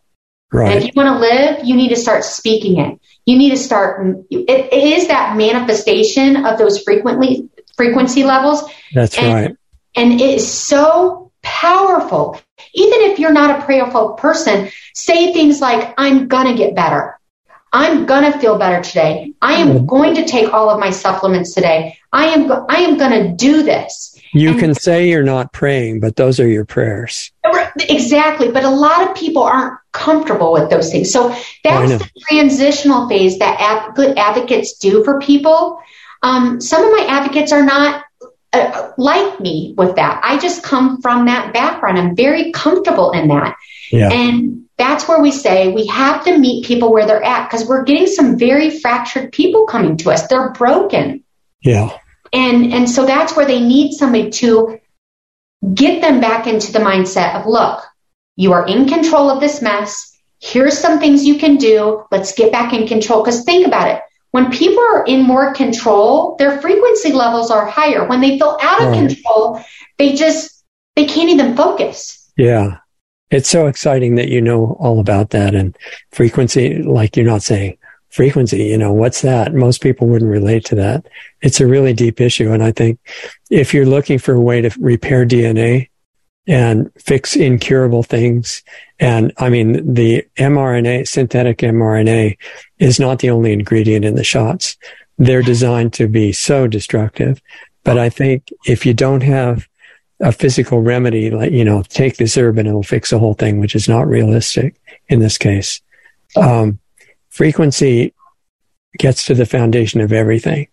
Right. And if you want to live, you need to start speaking it. You need to start. It, it is that manifestation of those frequently frequency levels. That's and, right. And it is so powerful. Even if you're not a prayerful person, say things like, "I'm gonna get better. I'm gonna feel better today. I am mm-hmm. going to take all of my supplements today. I am. I am gonna do this." You and, can say you're not praying, but those are your prayers. Exactly. But a lot of people aren't comfortable with those things. So that's the transitional phase that ad- good advocates do for people. Um, some of my advocates are not uh, like me with that. I just come from that background. I'm very comfortable in that. Yeah. And that's where we say we have to meet people where they're at because we're getting some very fractured people coming to us. They're broken. Yeah. And, and so that's where they need somebody to get them back into the mindset of, look, you are in control of this mess. Here's some things you can do. Let's get back in control. Because think about it. When people are in more control, their frequency levels are higher. When they feel out of right. control, they just, they can't even focus. Yeah. It's so exciting that you know all about that and frequency, like you're not saying, frequency. You know, what's that? Most people wouldn't relate to that. It's a really deep issue. And I think if you're looking for a way to repair DNA and fix incurable things, and I mean, the mRNA, synthetic mRNA is not the only ingredient in the shots. They're designed to be so destructive. But I think if you don't have a physical remedy, like, you know, take this herb and it'll fix the whole thing, which is not realistic in this case. Um, frequency gets to the foundation of everything.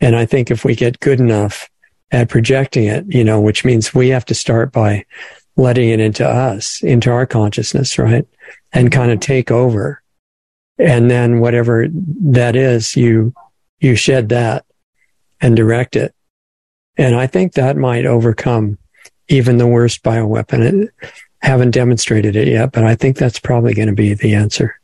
And I think if we get good enough at projecting it, you know, which means we have to start by letting it into us, into our consciousness, right? And kind of take over. And then whatever that is, you, you shed that and direct it. And I think that might overcome even the worst bioweapon. I haven't demonstrated it yet, but I think that's probably going to be the answer.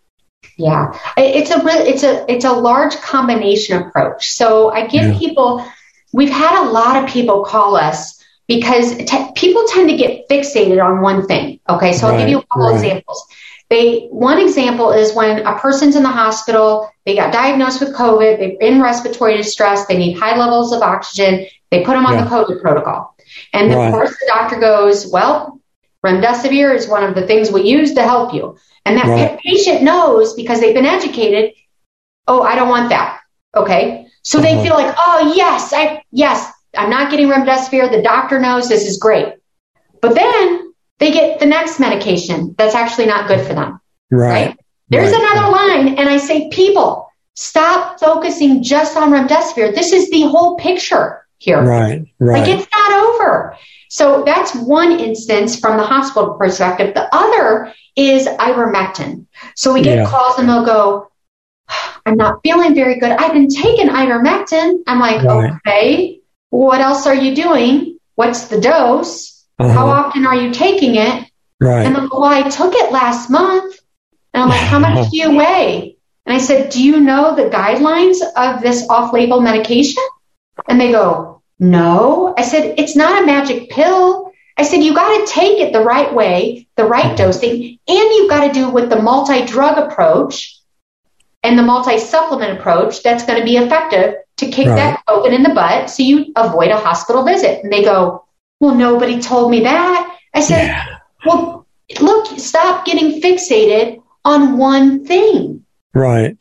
Yeah, it's a it's a it's a large combination approach. So I give yeah. people. We've had a lot of people call us because t- people tend to get fixated on one thing. Okay, so right, I'll give you a couple right. examples. They one example is when a person's in the hospital, they got diagnosed with COVID, they're in respiratory distress, they need high levels of oxygen, they put them on yeah. the COVID protocol, and right. of course the doctor goes, "Well, remdesivir is one of the things we use to help you." And that right. patient knows because they've been educated, oh, I don't want that. Okay. So uh-huh. they feel like, oh, yes, I, yes, I'm not getting remdesivir. The doctor knows this is great. But then they get the next medication that's actually not good for them. Right. right? There's another line. And I say, people, stop focusing just on remdesivir. This is the whole picture here. Right. Right. Like it's not over. So that's one instance from the hospital perspective. The other is ivermectin. So we get yeah. calls and they'll go, I'm not feeling very good. I've been taking ivermectin. I'm like, right. okay, what else are you doing? What's the dose? Uh-huh. How often are you taking it? Right. And I'm like, well, I took it last month. And I'm like, how much do you weigh? And I said, do you know the guidelines of this off-label medication? And they go, no. I said, it's not a magic pill. I said, you got to take it the right way, the right mm-hmm. dosing, and you've got to do with the multi drug approach and the multi supplement approach that's going to be effective to kick right. that COVID in the butt so you avoid a hospital visit. And they go, well, nobody told me that. I said, yeah. well, look, stop getting fixated on one thing. Right.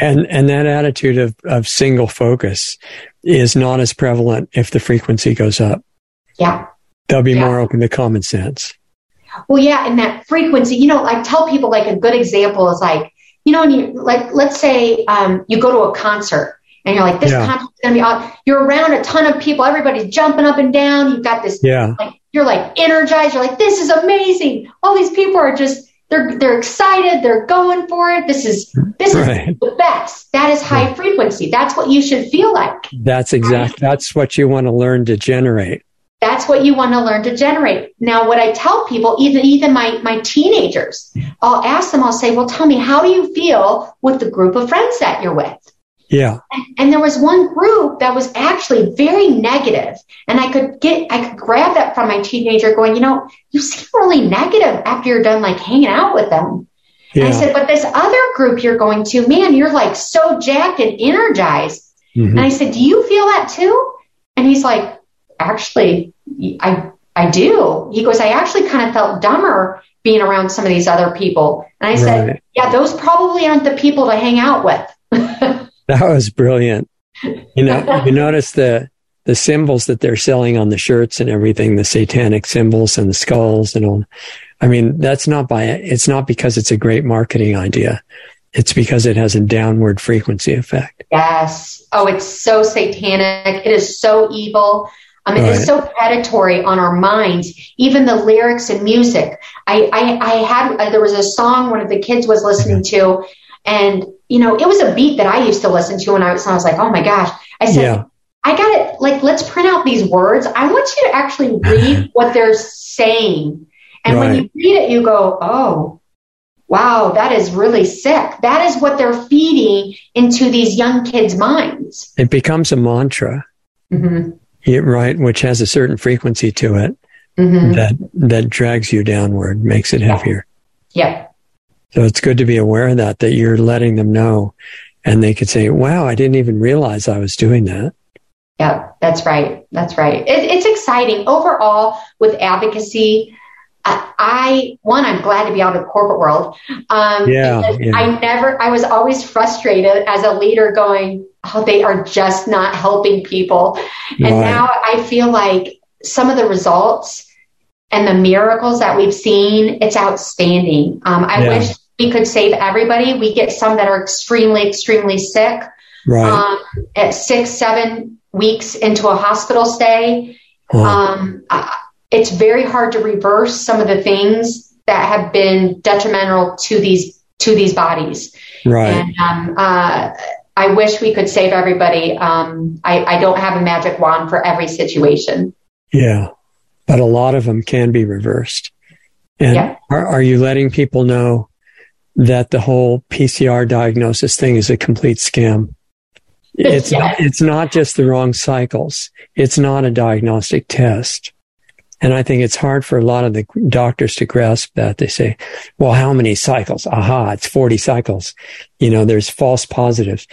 And and that attitude of, of single focus is not as prevalent if the frequency goes up. Yeah. They'll be yeah. more open to common sense. Well, yeah, and that frequency, you know, I tell people like a good example is like, you know, you like, let's say um, you go to a concert and you're like, this yeah. concert's gonna be awesome. You're around a ton of people, everybody's jumping up and down. You've got this, yeah, like, you're like energized. You're like, this is amazing. All these people are just they're they're excited. They're going for it. This is this right. is the best. That is high frequency. That's what you should feel like. That's exact. That's what you want to learn to generate. That's what you want to learn to generate. Now, what I tell people, even even my my teenagers, I'll ask them. I'll say, "Well, tell me, how do you feel with the group of friends that you're with?" Yeah. And, and, there was one group that was actually very negative, and I could get, I could grab that from my teenager, going, you know, you seem really negative after you're done like hanging out with them. Yeah. And I said, but this other group you're going to, man, you're like so jacked and energized. Mm-hmm. And I said, do you feel that too? And he's like, actually, I, I do. He goes, I actually kind of felt dumber being around some of these other people. And I said, right. yeah, those probably aren't the people to hang out with. That was brilliant. You know, you notice the the symbols that they're selling on the shirts and everything, the satanic symbols and the skulls and all. I mean, that's not by it's not because it's a great marketing idea. It's because it has a downward frequency effect. Yes. Oh, it's so satanic. It is so evil. Um, it right. is so predatory on our minds. Even the lyrics and music. I, I, I had uh, there was a song one of the kids was listening to, and you know, it was a beat that I used to listen to when I was, I was like, oh my gosh. I said, yeah. I got it. Like, let's print out these words. I want you to actually read what they're saying. And right. when you read it, you go, oh, wow, that is really sick. That is what they're feeding into these young kids' minds. It becomes a mantra, mm-hmm. yeah, right? Which has a certain frequency to it mm-hmm. that, that drags you downward, makes it heavier. Yeah. So it's good to be aware of that, that you're letting them know and they could say, wow, I didn't even realize I was doing that. Yeah, that's right. That's right. It, it's exciting overall with advocacy. I, I, one, I'm glad to be out of the corporate world. Um, yeah, yeah. I never, I was always frustrated as a leader going, oh, they are just not helping people. And right. now I feel like some of the results and the miracles that we've seen, it's outstanding. Um, I yeah. wish we could save everybody. We get some that are extremely, extremely sick. Right. Um, at six, seven weeks into a hospital stay. Um, it's very hard to reverse some of the things that have been detrimental to these to these bodies. Right. And um, uh, I wish we could save everybody. Um, I, I don't have a magic wand for every situation. Yeah, but a lot of them can be reversed. And yeah. are, are you letting people know that the whole PCR diagnosis thing is a complete scam. It's not, it's not just the wrong cycles. It's not a diagnostic test. And I think it's hard for a lot of the doctors to grasp that. They say, well, how many cycles? Aha, it's 40 cycles. You know, there's false positives.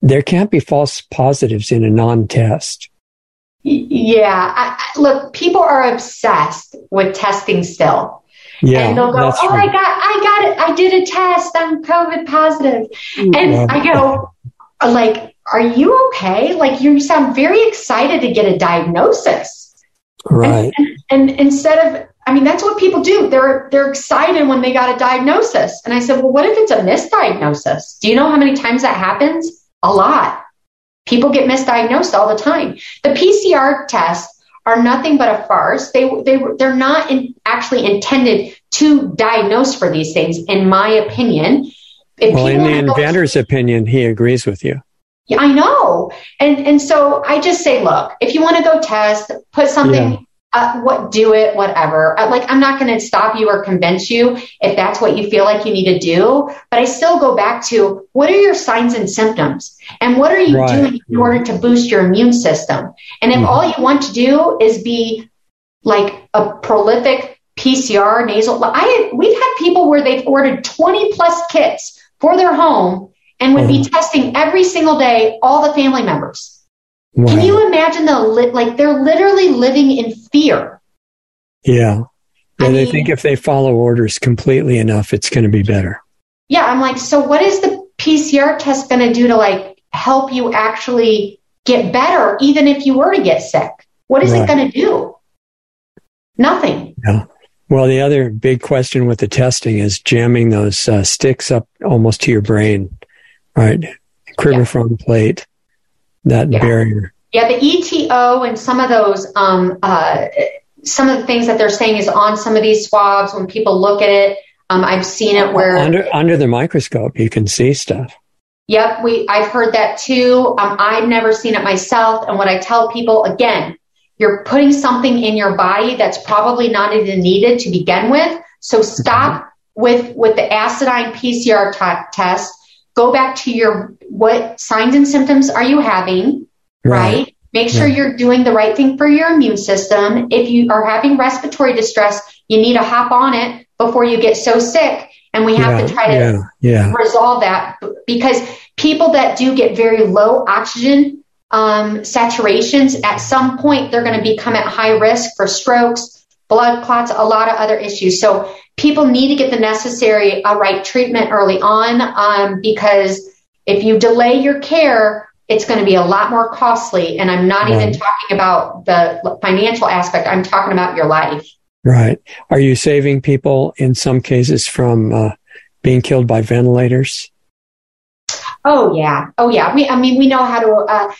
There can't be false positives in a non-test. Yeah. I, look, people are obsessed with testing still. Yeah, and they'll go, "Oh, I got, I got it. I did a test. I'm COVID positive." Mm, and yeah. I go, "Like, are you okay? Like, you sound very excited to get a diagnosis." Right. And, and, and instead of, I mean, that's what people do. They're they're excited when they got a diagnosis. And I said, "Well, what if it's a misdiagnosis? Do you know how many times that happens? A lot. People get misdiagnosed all the time. The PCR test." Are nothing but a farce. They they they're not in, actually intended to diagnose for these things, in my opinion. If well, in the inventor's to, opinion, he agrees with you. Yeah, I know, and and so I just say, look, if you want to go test, put something. Yeah uh, what do it whatever uh, like i'm not going to stop you or convince you if that's what you feel like you need to do but i still go back to what are your signs and symptoms and what are you right. doing in order to boost your immune system and if mm-hmm. all you want to do is be like a prolific pcr nasal i we've had people where they've ordered 20 plus kits for their home and would be testing every single day all the family members. Wow. Can you imagine the li- like they're literally living in fear? Yeah. And I Yeah, they mean- think if they follow orders completely enough, it's going to be better. Yeah, I'm like, so what is the PCR test going to do to like help you actually get better, even if you were to get sick? What is it going to do? Nothing. Yeah. Well, the other big question with the testing is jamming those uh, sticks up almost to your brain, right? Cribriform plate, that Yeah. barrier. Yeah, the ETO and some of those, um, uh, some of the things that they're saying is on some of these swabs. When people look at it, um, I've seen it where under under the microscope, you can see stuff. Yep, we I've heard that too. Um, I've never seen it myself, and what I tell people again, you're putting something in your body that's probably not even needed to begin with. So stop with with the acidine PCR t- test. Go back to your what signs and symptoms are you having, right? Make sure Right. you're doing the right thing for your immune system. If you are having respiratory distress, you need to hop on it before you get so sick. And we have yeah, to try to yeah, resolve that because people that do get very low oxygen um, saturations at some point they're going to become at high risk for strokes blood clots a lot of other issues so people need to get the necessary uh, right treatment early on um, because if you delay your care it's going to be a lot more costly and i'm not even talking about the financial aspect i'm talking about your life right. Are you saving people in some cases from uh, being killed by ventilators? Oh yeah, oh yeah. We, I mean, we know how to. Uh,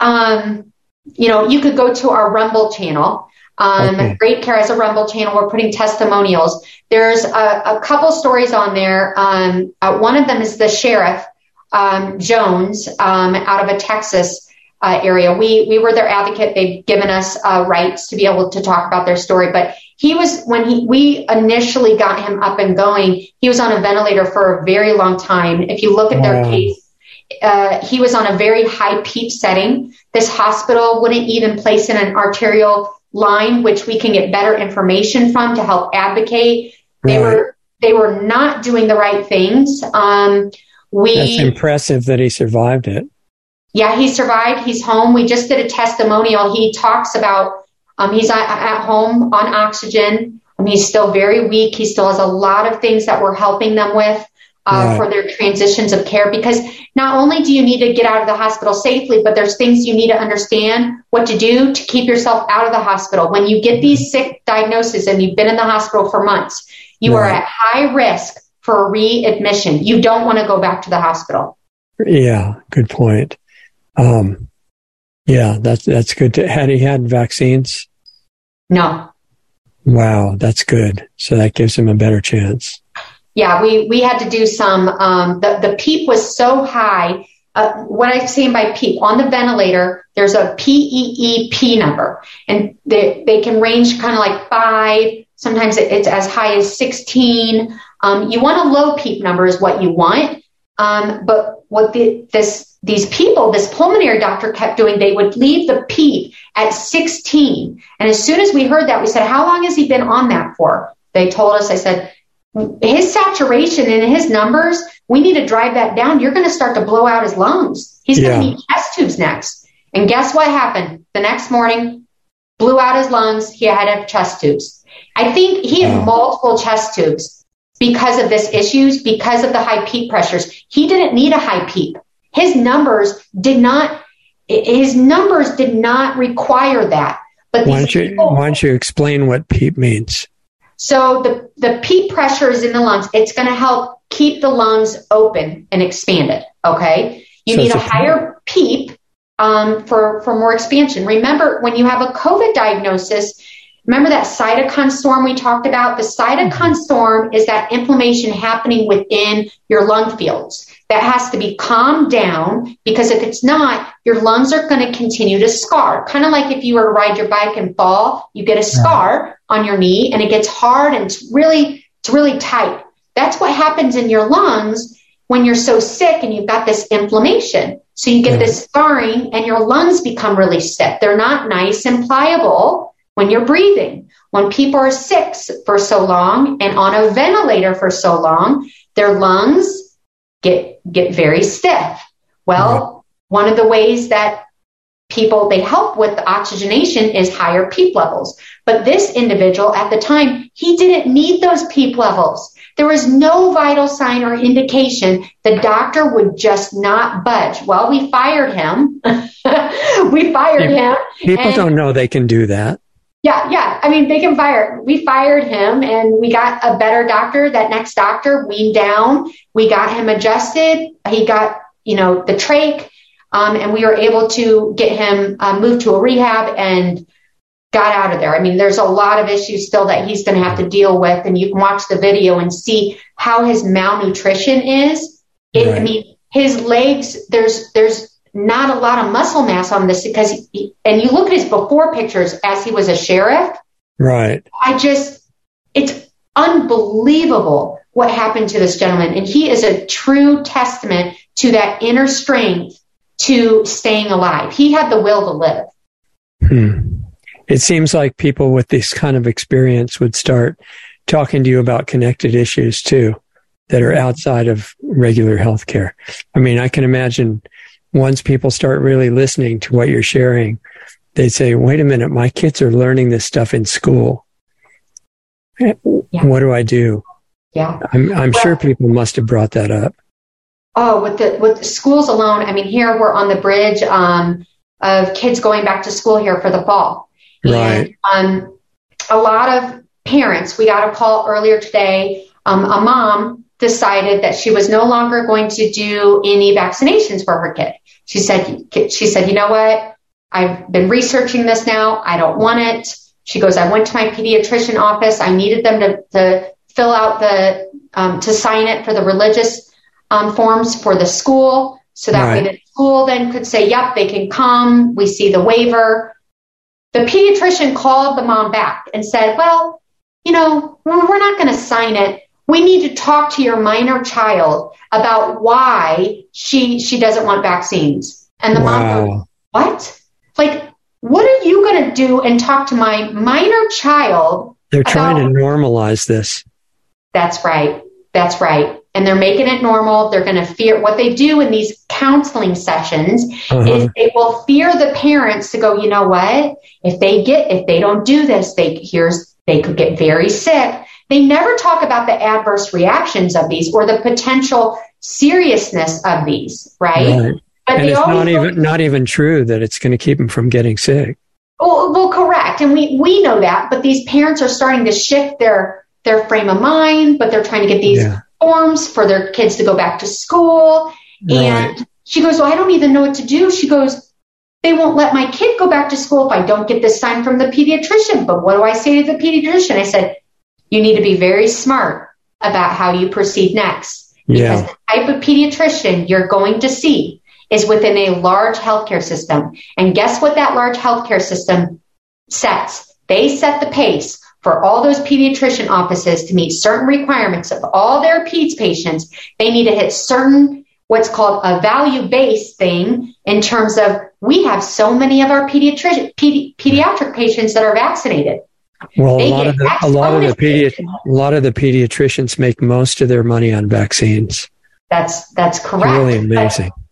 um, you know, you could go to our Rumble channel. Um, Okay. Graith Care has a Rumble channel. We're putting testimonials. There's a, a couple stories on there. Um, uh, one of them is the sheriff um, Jones um, out of a Texas uh, area. We we were their advocate. They've given us uh, rights to be able to talk about their story. But he was when he we initially got him up and going. He was on a ventilator for a very long time. If you look at their Wow. case, uh, he was on a very high PEEP setting. This hospital wouldn't even place in an arterial line, which we can get better information from to help advocate. They Right. were they were not doing the right things. Um, we That's impressive that he survived it. yeah, he survived. He's home. We just did a testimonial. He talks about um, he's at, at home on oxygen. Um, he's still very weak. He still has a lot of things that we're helping them with uh, Right. for their transitions of care because not only do you need to get out of the hospital safely, but there's things you need to understand what to do to keep yourself out of the hospital. When you get these sick diagnoses and you've been in the hospital for months, you are at high risk for readmission. You don't want to go back to the hospital. Yeah, good point. Um, yeah, that's that's good. To, had he had vaccines? No. Wow, that's good. So that gives him a better chance. Yeah, we, we had to do some, um, the, the PEEP was so high. Uh, what I'm saying by PEEP, on the ventilator, there's a PEEP number and they, they can range kind of like five. Sometimes it- it's as high as 16. Um, you want a low PEEP number is what you want. Um, but what the, this, these people, this pulmonary doctor kept doing, they would leave the PEEP at 16. And as soon as we heard that, we said, how long has he been on that for? They told us, I said, his saturation and his numbers, we need to drive that down. You're going to start to blow out his lungs. He's going to need chest tubes next. And guess what happened? The next morning, blew out his lungs. He had to have chest tubes. I think he had Wow. multiple chest tubes because of this issues, because of the high peak pressures. He didn't need a high peak. His numbers did not, his numbers did not require that. But Why don't you people- Why don't you explain what PEEP means? So the, the peak pressure is in the lungs. It's going to help keep the lungs open and expanded. Okay. You So need a a- higher PEEP um, for, for more expansion. Remember, when you have a COVID diagnosis, remember that cytokine storm we talked about? The cytokine storm is that inflammation happening within your lung fields. That has to be calmed down because if it's not, your lungs are going to continue to scar. Kind of like if you were to ride your bike and fall, you get a scar on your knee and it gets hard and it's really, it's really tight. That's what happens in your lungs when you're so sick and you've got this inflammation. So you get this scarring and your lungs become really stiff. They're not nice and pliable when you're breathing. When people are sick for so long and on a ventilator for so long, their lungs get get very stiff. Well, one of the ways that people they help with the oxygenation is higher PEEP levels. But this individual at the time, he didn't need those PEEP levels. There was no vital sign or indication. The doctor would just not budge. Well, we fired him. we fired him. People and, don't know they can do that. Yeah, yeah. I mean, they can fire. We fired him and we got a better doctor. That next doctor weaned down. We got him adjusted. He got, you know, the trach. Um, and we were able to get him uh, moved to a rehab and got out of there. I mean, there's a lot of issues still that he's going to have to deal with, and you can watch the video and see how his malnutrition is. It, right. I mean, his legs, there's there's not a lot of muscle mass on this because, he, and you look at his before pictures as he was a sheriff. Right. I just, it's unbelievable what happened to this gentleman, and he is a true testament to that inner strength to staying alive. He had the will to live. Hmm it seems like people with this kind of experience would start talking to you about connected issues too that are outside of regular healthcare. I mean, I can imagine once people start really listening to what you're sharing, they say, wait a minute, my kids are learning this stuff in school. Yeah. What do I do? Yeah. I'm, I'm well, sure people must have brought that up. Oh, with the, with the schools alone, I mean, here we're on the bridge um, of kids going back to school here for the fall. Right. And, um, a lot of parents, we got a call earlier today. Um, a mom decided that she was no longer going to do any vaccinations for her kid. She said, she said, you know what? I've been researching this now. I don't want it. She goes, I went to my pediatrician office. I needed them to, to fill out the, um, to sign it for the religious um, forms for the school. So that right. way the school then could say, yep, they can come. We see the waiver. The pediatrician called the mom back and said, well, you know, we're not going to sign it. We need to talk to your minor child about why she she doesn't want vaccines. And the wow. mom goes, what? Like, what are you going to do and talk to my minor child? They're trying to normalize this. That's right. That's right and they're making it normal. They're going to fear what they do in these counseling sessions uh-huh. is they will fear the parents to go, you know what? If they get, if they don't do this, they, here's, they could get very sick. They never talk about the adverse reactions of these or the potential seriousness of these, right? right. But and it's not even, not even true that it's going to keep them from getting sick. Well, well, correct. And we, we know that, but these parents are starting to shift their, their frame of mind, but they're trying to get these yeah forms for their kids to go back to school. Right. And she goes, Well, I don't even know what to do. She goes, They won't let my kid go back to school if I don't get this sign from the pediatrician. But what do I say to the pediatrician? I said, You need to be very smart about how you proceed next. Because the type of pediatrician you're going to see is within a large healthcare system. And guess what that large healthcare system sets? They set the pace for all those pediatrician offices to meet certain requirements of all their peds patients, they need to hit certain what's called a value based thing in terms of we have so many of our pediatric pedi- pediatric patients that are vaccinated. Well, a lot, of the, a lot of the pedi- a lot of the pediatricians make most of their money on vaccines. That's that's correct. It's really amazing. But,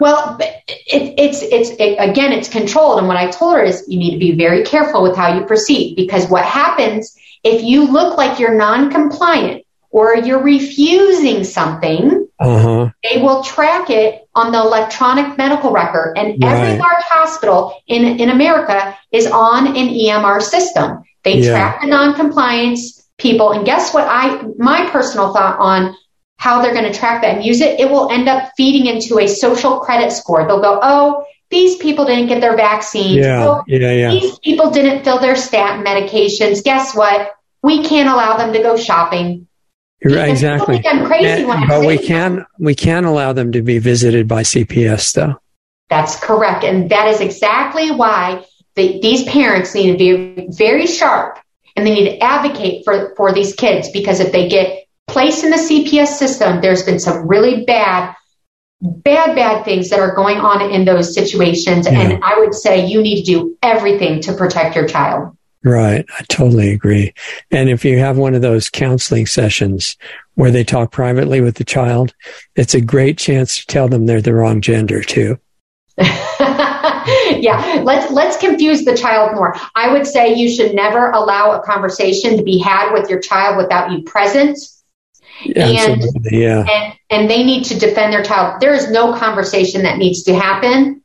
well, it, it's it's it, again, it's controlled, and what I told her is you need to be very careful with how you proceed because what happens if you look like you're non-compliant or you're refusing something, uh-huh. they will track it on the electronic medical record, and right. every large hospital in in America is on an EMR system. They yeah. track the non-compliance people, and guess what? I my personal thought on how they're going to track that and use it, it will end up feeding into a social credit score. They'll go, oh, these people didn't get their vaccines. Yeah, oh, yeah, yeah. These people didn't fill their statin medications. Guess what? We can't allow them to go shopping. Right, exactly. I'm crazy and, when but we can that. we can allow them to be visited by CPS though. That's correct, and that is exactly why the, these parents need to be very sharp and they need to advocate for for these kids because if they get place in the CPS system, there's been some really bad, bad, bad things that are going on in those situations. Yeah. And I would say you need to do everything to protect your child. Right. I totally agree. And if you have one of those counseling sessions where they talk privately with the child, it's a great chance to tell them they're the wrong gender too. yeah, let's let's confuse the child more. I would say you should never allow a conversation to be had with your child without you present. And, yeah. and and they need to defend their child. There is no conversation that needs to happen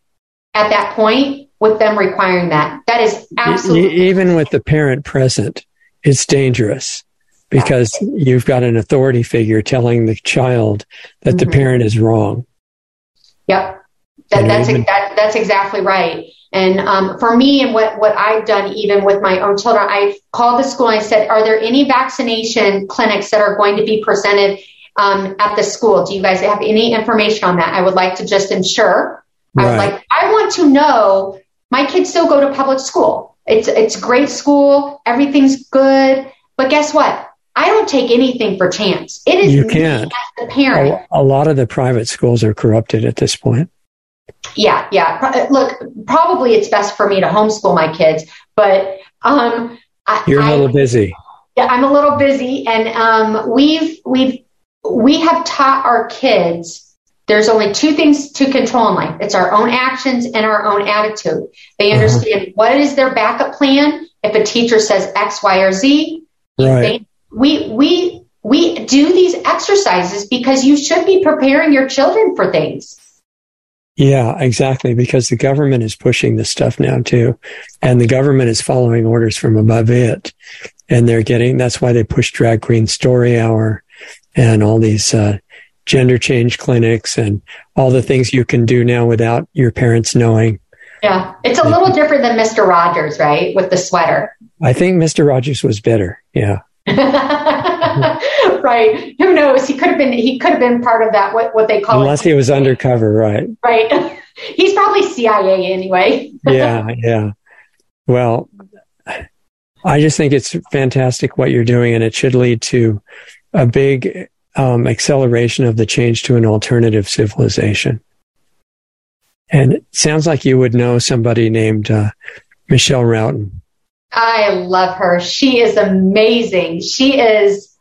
at that point with them requiring that. That is absolutely even with the parent present, it's dangerous because you've got an authority figure telling the child that mm-hmm. the parent is wrong. Yep. That, that's that, that's exactly right. And um, for me, and what what I've done, even with my own children, I called the school and I said, "Are there any vaccination clinics that are going to be presented um, at the school? Do you guys have any information on that? I would like to just ensure. Right. I would like. I want to know. My kids still go to public school. It's it's great school. Everything's good. But guess what? I don't take anything for chance. It is you can't. the parent. A, a lot of the private schools are corrupted at this point. Yeah, yeah. Look, probably it's best for me to homeschool my kids, but um, you're a little I, busy. Yeah, I'm a little busy, and um, we've we've we have taught our kids. There's only two things to control in life. It's our own actions and our own attitude. They uh-huh. understand uh-huh. what is their backup plan if a teacher says X, Y, or Z. Right. They, we we we do these exercises because you should be preparing your children for things. Yeah, exactly. Because the government is pushing this stuff now too. And the government is following orders from above it. And they're getting, that's why they push Drag Queen Story Hour and all these, uh, gender change clinics and all the things you can do now without your parents knowing. Yeah. It's a little different than Mr. Rogers, right? With the sweater. I think Mr. Rogers was better. Yeah. right. Who knows? He could have been. He could have been part of that. What what they call unless it. he was undercover, right? Right. He's probably CIA anyway. yeah. Yeah. Well, I just think it's fantastic what you're doing, and it should lead to a big um, acceleration of the change to an alternative civilization. And it sounds like you would know somebody named uh, Michelle Routon. I love her. She is amazing. She is.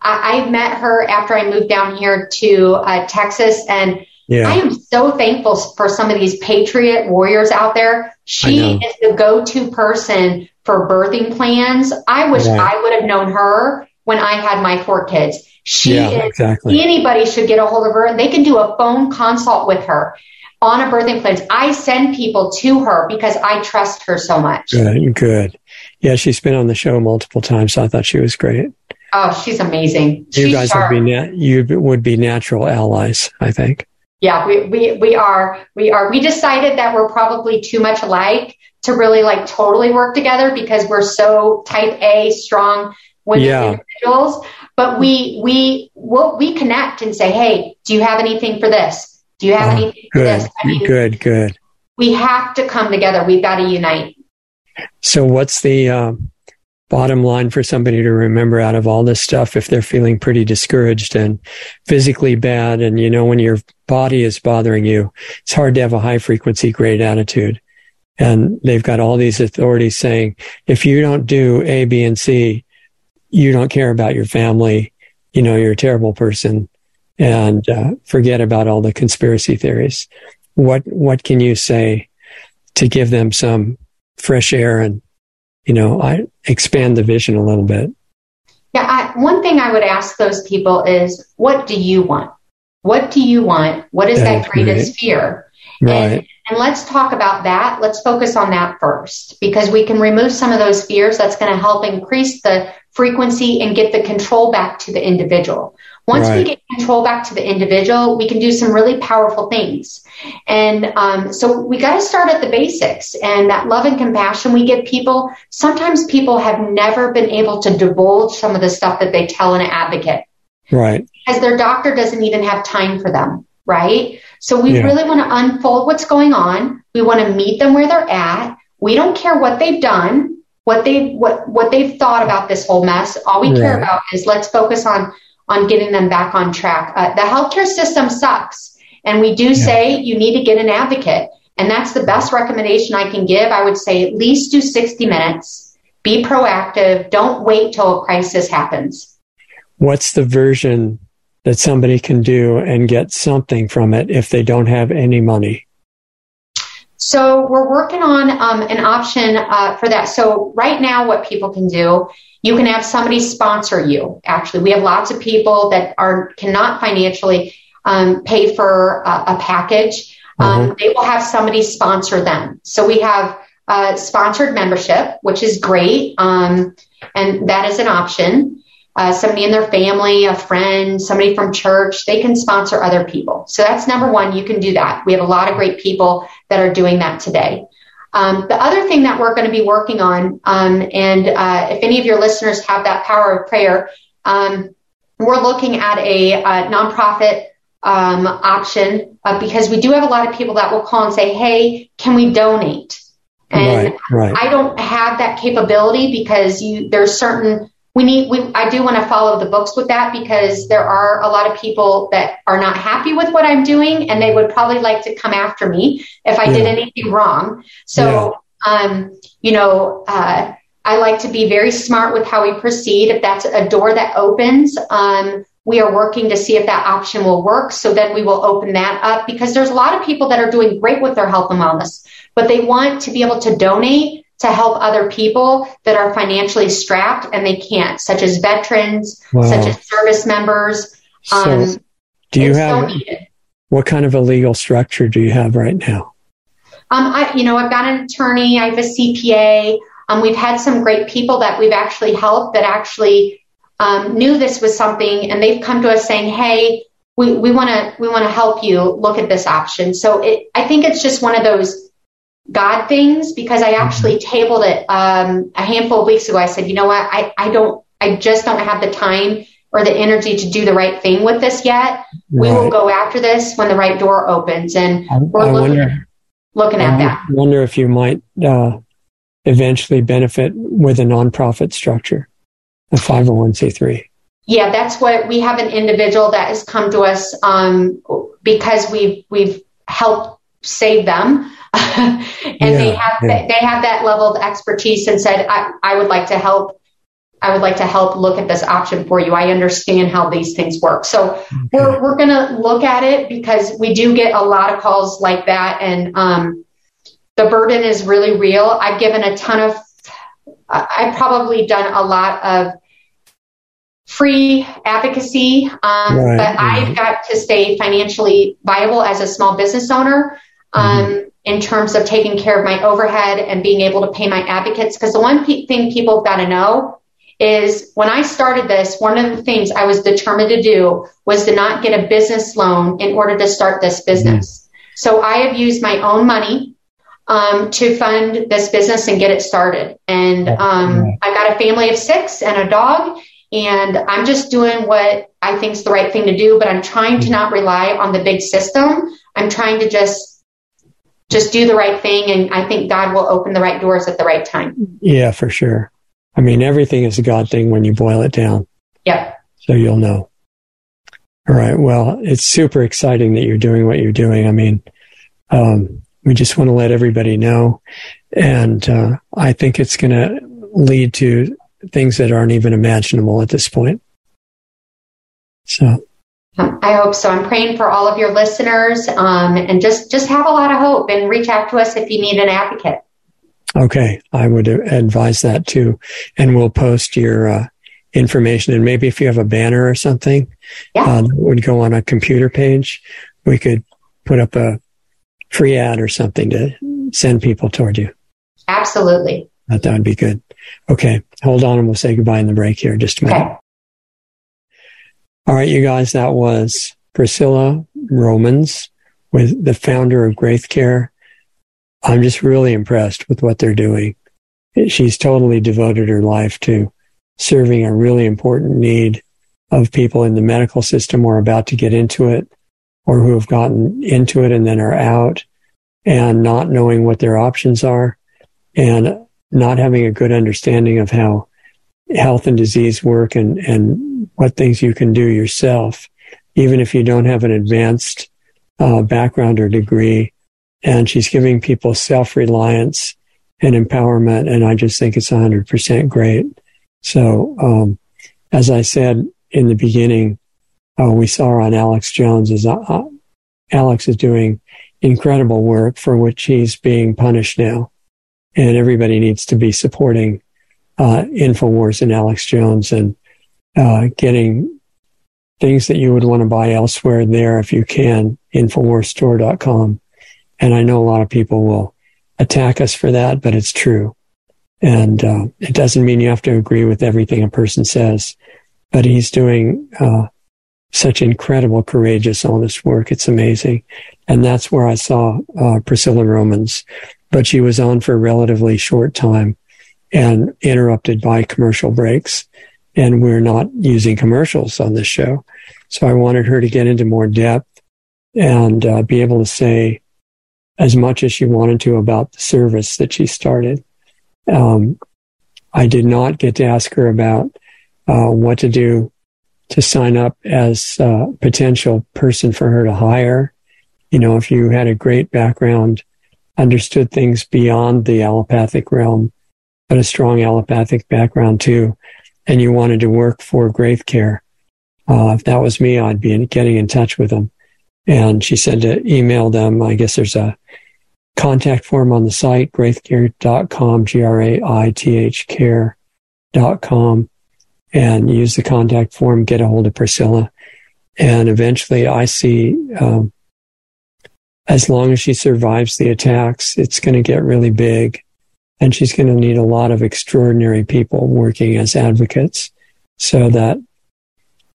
I, I met her after I moved down here to uh, Texas, and yeah. I am so thankful for some of these patriot warriors out there. She is the go-to person for birthing plans. I wish right. I would have known her when I had my four kids. She yeah, is, exactly. anybody should get a hold of her. They can do a phone consult with her on a birthing plan. I send people to her because I trust her so much. Good, good. Yeah, she's been on the show multiple times, so I thought she was great. Oh, she's amazing. You she's guys sharp. would be na- you would be natural allies, I think. Yeah, we, we we are we are. We decided that we're probably too much alike to really like totally work together because we're so type A strong women yeah. individuals. But we we we'll, we connect and say, hey, do you have anything for this? Do you have oh, anything good, for this? I mean, good, good. We have to come together. We've got to unite. So, what's the um, bottom line for somebody to remember out of all this stuff if they're feeling pretty discouraged and physically bad? And you know, when your body is bothering you, it's hard to have a high frequency, great attitude. And they've got all these authorities saying, if you don't do A, B, and C, you don't care about your family. You know, you're a terrible person and uh, forget about all the conspiracy theories. What, what can you say to give them some fresh air and, you know, I expand the vision a little bit. Yeah. I, one thing I would ask those people is, what do you want? What do you want? What is that, that greatest right. fear? Right. And, and let's talk about that. Let's focus on that first because we can remove some of those fears. That's going to help increase the frequency and get the control back to the individual. Once right. we get control back to the individual, we can do some really powerful things. And um, so we got to start at the basics and that love and compassion we give people. Sometimes people have never been able to divulge some of the stuff that they tell an advocate. Right. Because their doctor doesn't even have time for them. Right. So we yeah. really want to unfold what's going on. We want to meet them where they're at. We don't care what they've done, what they what what they've thought about this whole mess. All we right. care about is let's focus on on getting them back on track. Uh, the healthcare system sucks. And we do yeah. say you need to get an advocate. And that's the best recommendation I can give. I would say at least do 60 minutes Be proactive. Don't wait till a crisis happens. What's the version that somebody can do and get something from it if they don't have any money? So we're working on um, an option uh, for that. So right now, what people can do, you can have somebody sponsor you. Actually, we have lots of people that are cannot financially um, pay for a, a package. Um, mm-hmm. They will have somebody sponsor them. So we have uh, sponsored membership, which is great, um, and that is an option. Uh, somebody in their family, a friend, somebody from church, they can sponsor other people. So that's number one. You can do that. We have a lot of great people that are doing that today. Um, the other thing that we're going to be working on, um, and uh, if any of your listeners have that power of prayer, um, we're looking at a, a nonprofit um, option uh, because we do have a lot of people that will call and say, "Hey, can we donate?" And right, right. I don't have that capability because you there's certain we need we, I do want to follow the books with that because there are a lot of people that are not happy with what I'm doing and they would probably like to come after me if I yeah. did anything wrong. So yeah. um, you know, uh, I like to be very smart with how we proceed. If that's a door that opens, um, we are working to see if that option will work. So then we will open that up because there's a lot of people that are doing great with their health and wellness, but they want to be able to donate to help other people that are financially strapped and they can't, such as veterans, wow. such as service members. So um, do you have so what kind of a legal structure do you have right now? Um, I, you know, I've got an attorney, I have a CPA. Um, we've had some great people that we've actually helped that actually um, knew this was something, and they've come to us saying, "Hey, we want to we want to help you look at this option." So it, I think it's just one of those God things because I actually mm-hmm. tabled it um, a handful of weeks ago. I said, "You know what? I I don't I just don't have the time." Or the energy to do the right thing with this yet. Right. We will go after this when the right door opens, and I, we're I looking, wonder, looking at I that. I wonder if you might uh, eventually benefit with a nonprofit structure a 501c3. Yeah, that's what we have an individual that has come to us um, because we've we've helped save them, and yeah, they have yeah. they have that level of expertise and said, I, I would like to help. I would like to help look at this option for you. I understand how these things work. So okay. we're, we're going to look at it because we do get a lot of calls like that. And, um, the burden is really real. I've given a ton of I've probably done a lot of free advocacy, um, right, but. I've got to stay financially viable as a small business owner um, mm-hmm. In terms of taking care of my overhead and being able to pay my advocates. Because the one pe- thing people have got to know is when I started this, one of the things I was determined to do was to not get a business loan in order to start this business. Mm-hmm. So I have used my own money um, to fund this business and get it started. And um, I've got a family of six and a dog, and I'm just doing what I think is the right thing to do. But I'm trying to not rely on the big system. I'm trying to just just do the right thing, and I think God will open the right doors at the right time. Yeah, for sure. I mean, everything is a God thing when you boil it down. Yep. So you'll know. All right. Well, it's super exciting that you're doing what you're doing. I mean, um, we just want to let everybody know. And uh, I think it's going to lead to things that aren't even imaginable at this point. So. I hope so. I'm praying for all of your listeners, um, and just just have a lot of hope and reach out to us if you need an advocate. Okay, I would advise that too, and we'll post your uh, information. And maybe if you have a banner or something yeah. uh, that would go on a computer page, we could put up a free ad or something to send people toward you. Absolutely. That, that would be good. Okay. Hold on and we'll say goodbye in the break here. Just a minute. Okay. All right, you guys, that was Priscilla Romans with the founder of Graith Care. I'm just really impressed with what they're doing. She's totally devoted her life to serving a really important need of people in the medical system or about to get into it or who have gotten into it and then are out and not knowing what their options are and not having a good understanding of how health and disease work and, and what things you can do yourself, even if you don't have an advanced uh, background or degree. And she's giving people self reliance and empowerment. And I just think it's 100% great. So, um, as I said in the beginning, uh, we saw on Alex Jones is uh, uh, Alex is doing incredible work for which he's being punished now. And everybody needs to be supporting uh, InfoWars and Alex Jones and uh, getting things that you would want to buy elsewhere there if you can, InfoWarsStore.com. And I know a lot of people will attack us for that, but it's true. And uh, it doesn't mean you have to agree with everything a person says, but he's doing uh, such incredible, courageous, honest work. It's amazing. And that's where I saw uh, Priscilla Romans, but she was on for a relatively short time and interrupted by commercial breaks. And we're not using commercials on this show. So I wanted her to get into more depth and uh, be able to say as much as she wanted to about the service that she started. Um, I did not get to ask her about uh, what to do to sign up as a potential person for her to hire. You know, if you had a great background, understood things beyond the allopathic realm, but a strong allopathic background too, and you wanted to work for Graith Care, uh, if that was me, I'd be getting in touch with them. And she said to email them. I guess there's a contact form on the site, graithcare.com, G-R-A-I-T-H care.com and use the contact form, get a hold of Priscilla. And eventually I see, um, as long as she survives the attacks, it's going to get really big. And she's going to need a lot of extraordinary people working as advocates. So that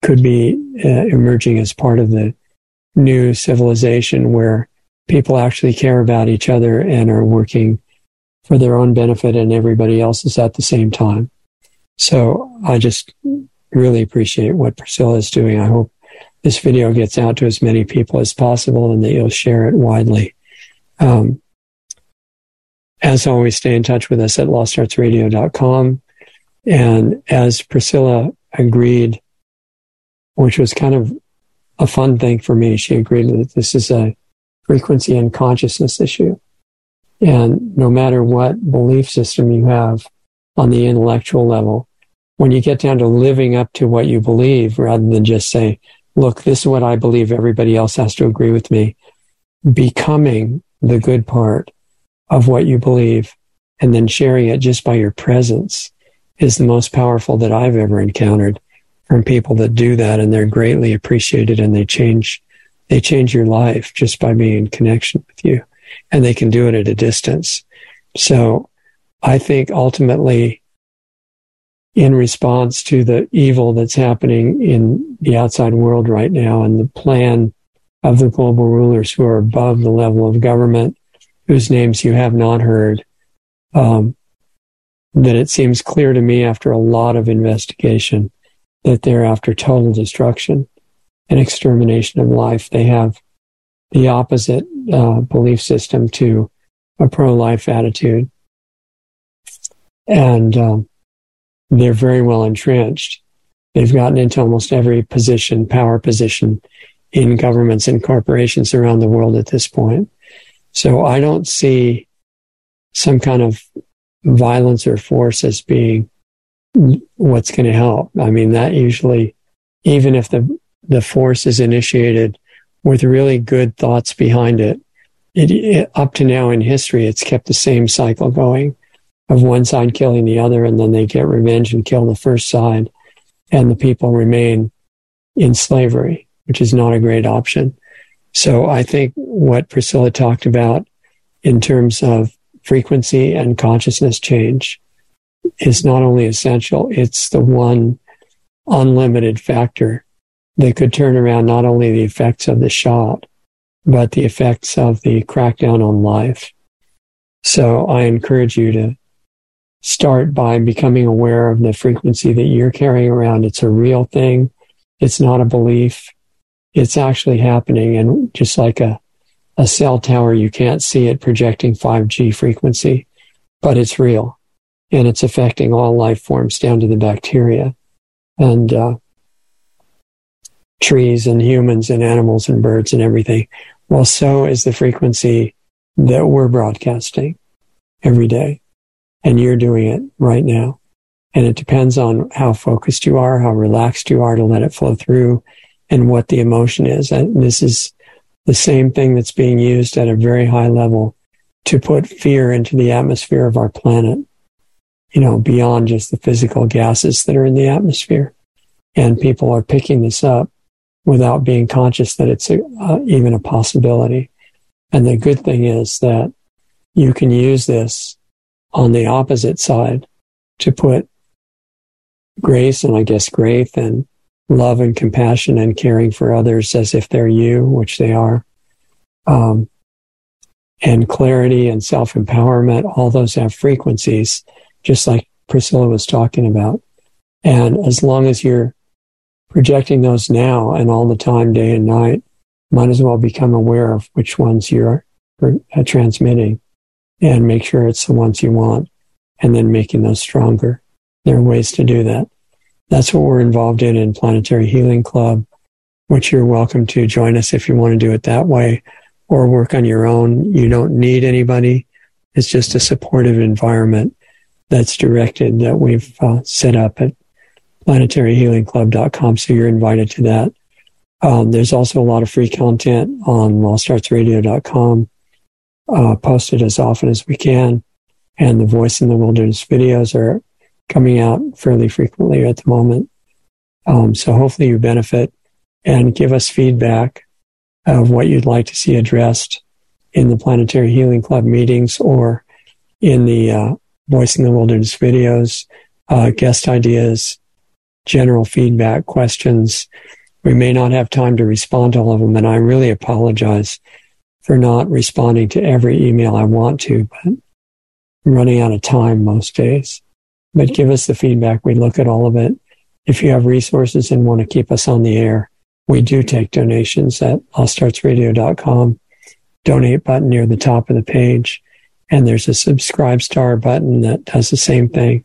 could be uh, emerging as part of the new civilization where people actually care about each other and are working for their own benefit and everybody else's at the same time. So I just really appreciate what Priscilla is doing. I hope this video gets out to as many people as possible and that you'll share it widely. Um, as always, stay in touch with us at lostartsradio.com. And as Priscilla agreed, which was kind of a fun thing for me, she agreed that this is a frequency and consciousness issue. And no matter what belief system you have on the intellectual level, when you get down to living up to what you believe rather than just say, look, this is what I believe. Everybody else has to agree with me. Becoming the good part of what you believe and then sharing it just by your presence is the most powerful that I've ever encountered from people that do that. And they're greatly appreciated and they change, they change your life just by being in connection with you. And they can do it at a distance. So I think ultimately in response to the evil that's happening in the outside world right now and the plan of the global rulers who are above the level of government, whose names you have not heard, um, that it seems clear to me after a lot of investigation that they're after total destruction and extermination of life. They have the opposite uh, belief system to a pro-life attitude. And um, they're very well entrenched. They've gotten into almost every position, power position in governments and corporations around the world at this point. So I don't see some kind of violence or force as being what's going to help. I mean, that usually, even if the, the force is initiated with really good thoughts behind it, it, it, up to now in history, it's kept the same cycle going of one side killing the other, and then they get revenge and kill the first side, and the people remain in slavery, which is not a great option. So I think what Priscilla talked about in terms of frequency and consciousness change is not only essential, it's the one unlimited factor that could turn around not only the effects of the shot, but the effects of the crackdown on life. So I encourage you to start by becoming aware of the frequency that you're carrying around. It's a real thing. It's not a belief. It's actually happening. And just like a, a cell tower, you can't see it projecting 5G frequency, but it's real and it's affecting all life forms down to the bacteria and, uh, trees and humans and animals and birds and everything. Well, so is the frequency that we're broadcasting every day. and you're doing it right now. And it depends on how focused you are, how relaxed you are to let it flow through and what the emotion is. And this is the same thing that's being used at a very high level to put fear into the atmosphere of our planet, you know, beyond just the physical gases that are in the atmosphere. And people are picking this up without being conscious that it's a, uh, even a possibility. And the good thing is that you can use this on the opposite side to put grace and I guess grace and love and compassion and caring for others as if they're you, which they are. Um, and clarity and self empowerment, all those have frequencies, just like Priscilla was talking about. And as long as you're projecting those now and all the time, day and night, might as well become aware of which ones you're uh, transmitting and make sure it's the ones you want and then making those stronger. There are ways to do that. That's what we're involved in in Planetary Healing Club, which you're welcome to join us if you want to do it that way or work on your own. You don't need anybody. It's just a supportive environment that's directed that we've uh, set up at planetaryhealingclub.com. So you're invited to that. Um, there's also a lot of free content on lostartsradio.com, uh, posted as often as we can. And the Voice in the Wilderness videos are coming out fairly frequently at the moment. Um, so hopefully you benefit and give us feedback of what you'd like to see addressed in the Planetary Healing Club meetings or in the uh, Voice in the Wilderness videos, uh, guest ideas, general feedback, questions. We may not have time to respond to all of them, and I really apologize for not responding to every email I want to, but I'm running out of time most days. But give us the feedback. We look at all of it. If you have resources and want to keep us on the air, we do take donations at lostartsradio.com. Donate button near the top of the page. And there's a subscribe star button that does the same thing.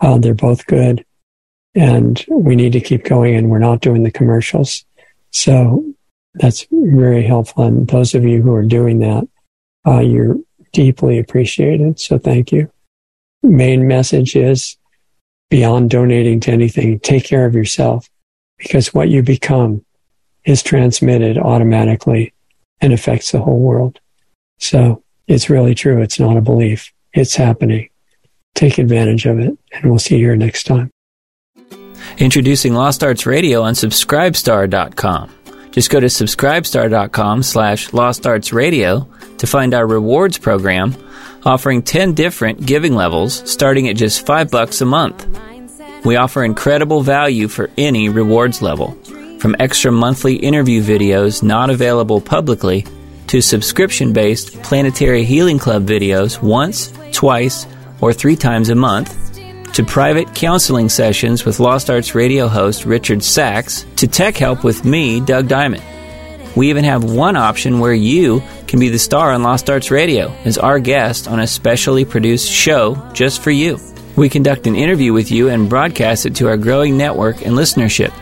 Uh, they're both good. And we need to keep going and we're not doing the commercials. So that's very helpful. And those of you who are doing that, uh, you're deeply appreciated. So thank you. Main message is beyond donating to anything, take care of yourself because what you become is transmitted automatically and affects the whole world. So it's really true. It's not a belief. It's happening. Take advantage of it and we'll see you here next time. Introducing Lost Arts Radio on Subscribestar.com. Just go to subscribestar.com slash Lost Arts Radio to find our rewards program offering 10 different giving levels starting at just 5 bucks a month. We offer incredible value for any rewards level, from extra monthly interview videos not available publicly to subscription based Planetary Healing Club videos once, twice, or three times a month, to private counseling sessions with Lost Arts radio host Richard Sacks, to tech help with me, Doug Diamond. We even have one option where you can be the star on Lost Arts Radio as our guest on a specially produced show just for you. We conduct an interview with you and broadcast it to our growing network and listenership.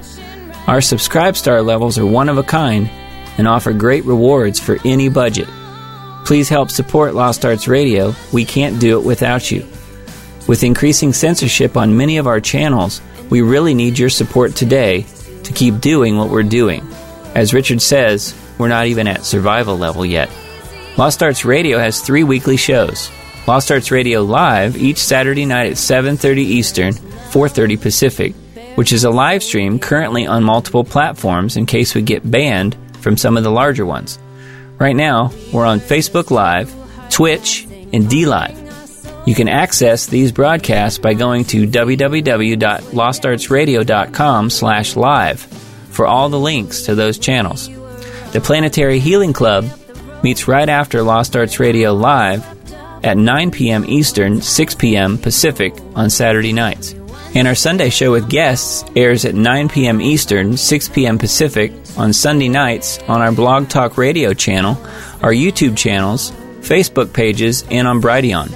Our subscribe star levels are one of a kind and offer great rewards for any budget. Please help support Lost Arts Radio. We can't do it without you. With increasing censorship on many of our channels, we really need your support today to keep doing what we're doing. As Richard says, we're not even at survival level yet. Lost Arts Radio has three weekly shows. Lost Arts Radio Live each Saturday night at 7:30 Eastern, 4:30 Pacific, which is a live stream currently on multiple platforms in case we get banned from some of the larger ones. Right now, we're on Facebook Live, Twitch, and DLive. You can access these broadcasts by going to www.lostartsradio.com/live for all the links to those channels. The Planetary Healing Club meets right after Lost Arts Radio Live at 9 p.m. Eastern, 6 p.m. Pacific on Saturday nights. And our Sunday show with guests airs at 9 p.m. Eastern, 6 p.m. Pacific on Sunday nights on our Blog Talk Radio channel, our YouTube channels, Facebook pages, and on Brighteon.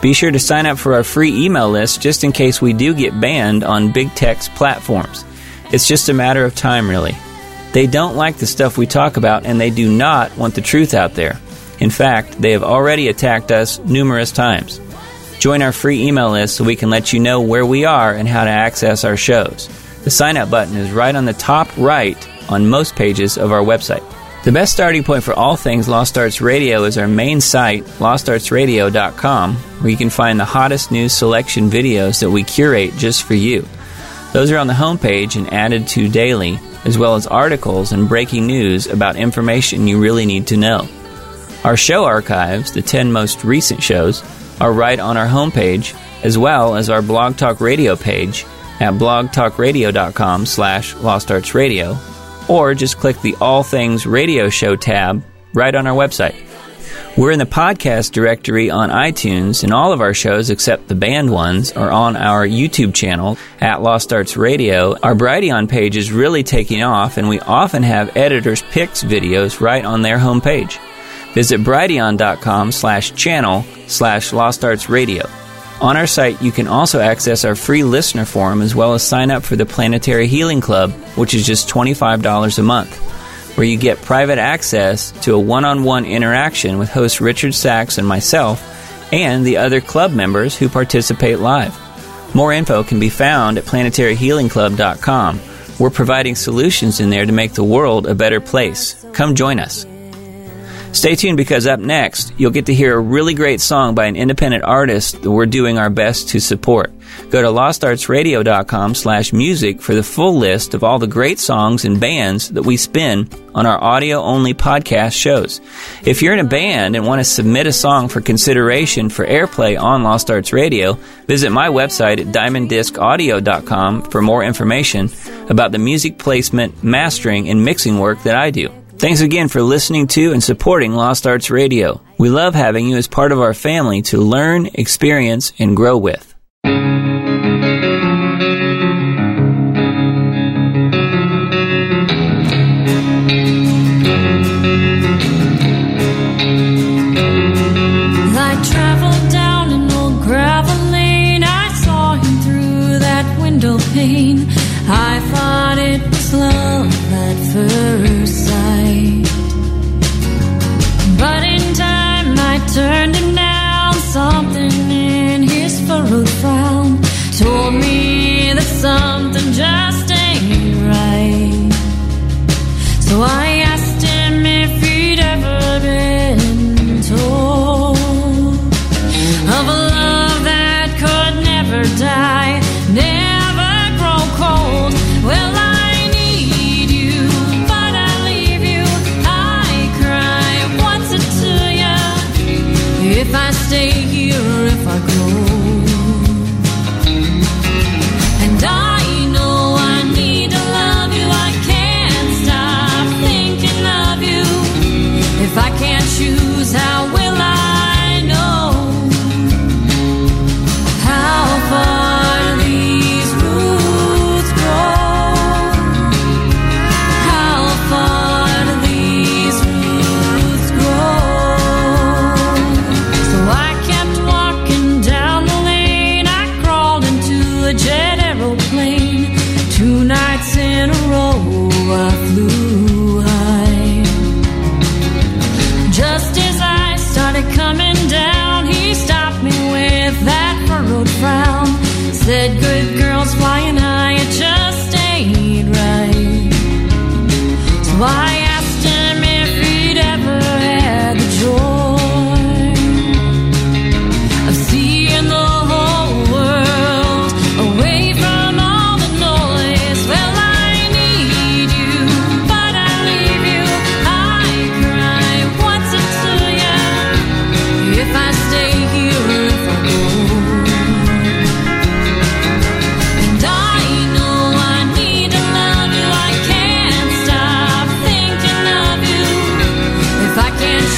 Be sure to sign up for our free email list just in case we do get banned on big tech's platforms. It's just a matter of time, really. They don't like the stuff we talk about, and they do not want the truth out there. In fact, they have already attacked us numerous times. Join our free email list so we can let you know where we are and how to access our shows. The sign up button is right on the top right on most pages of our website. The best starting point for all things Lost Arts Radio is our main site, lostartsradio.com, where you can find the hottest news selection videos that we curate just for you. Those are on the homepage and added to daily, as well as articles and breaking news about information you really need to know. Our show archives, the 10 most recent shows, are right on our homepage, as well as our Blog Talk Radio page at blogtalkradio.com slash lostartsradio, or just click the All Things Radio Show tab right on our website. We're in the podcast directory on iTunes, and all of our shows, except the banned ones, are on our YouTube channel at Lost Arts Radio. Our Brighteon page is really taking off, and we often have editors' picks videos right on their homepage. Visit brighteon.com slash channel slash Lost Arts Radio. On our site, you can also access our free listener forum as well as sign up for the Planetary Healing Club, which is just $25 a month, where you get private access to a one on one interaction with host Richard Sacks and myself, and the other club members who participate live. More info can be found at planetaryhealingclub.com. We're providing solutions in there to make the world a better place. Come join us. Stay tuned because up next, you'll get to hear a really great song by an independent artist that we're doing our best to support. Go to lostartsradio.com slash music for the full list of all the great songs and bands that we spin on our audio-only podcast shows. If you're in a band and want to submit a song for consideration for airplay on Lost Arts Radio, visit my website at diamonddiscaudio.com for more information about the music placement, mastering, and mixing work that I do. Thanks again for listening to and supporting Lost Arts Radio. We love having you as part of our family to learn, experience, and grow with.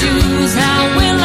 choose how will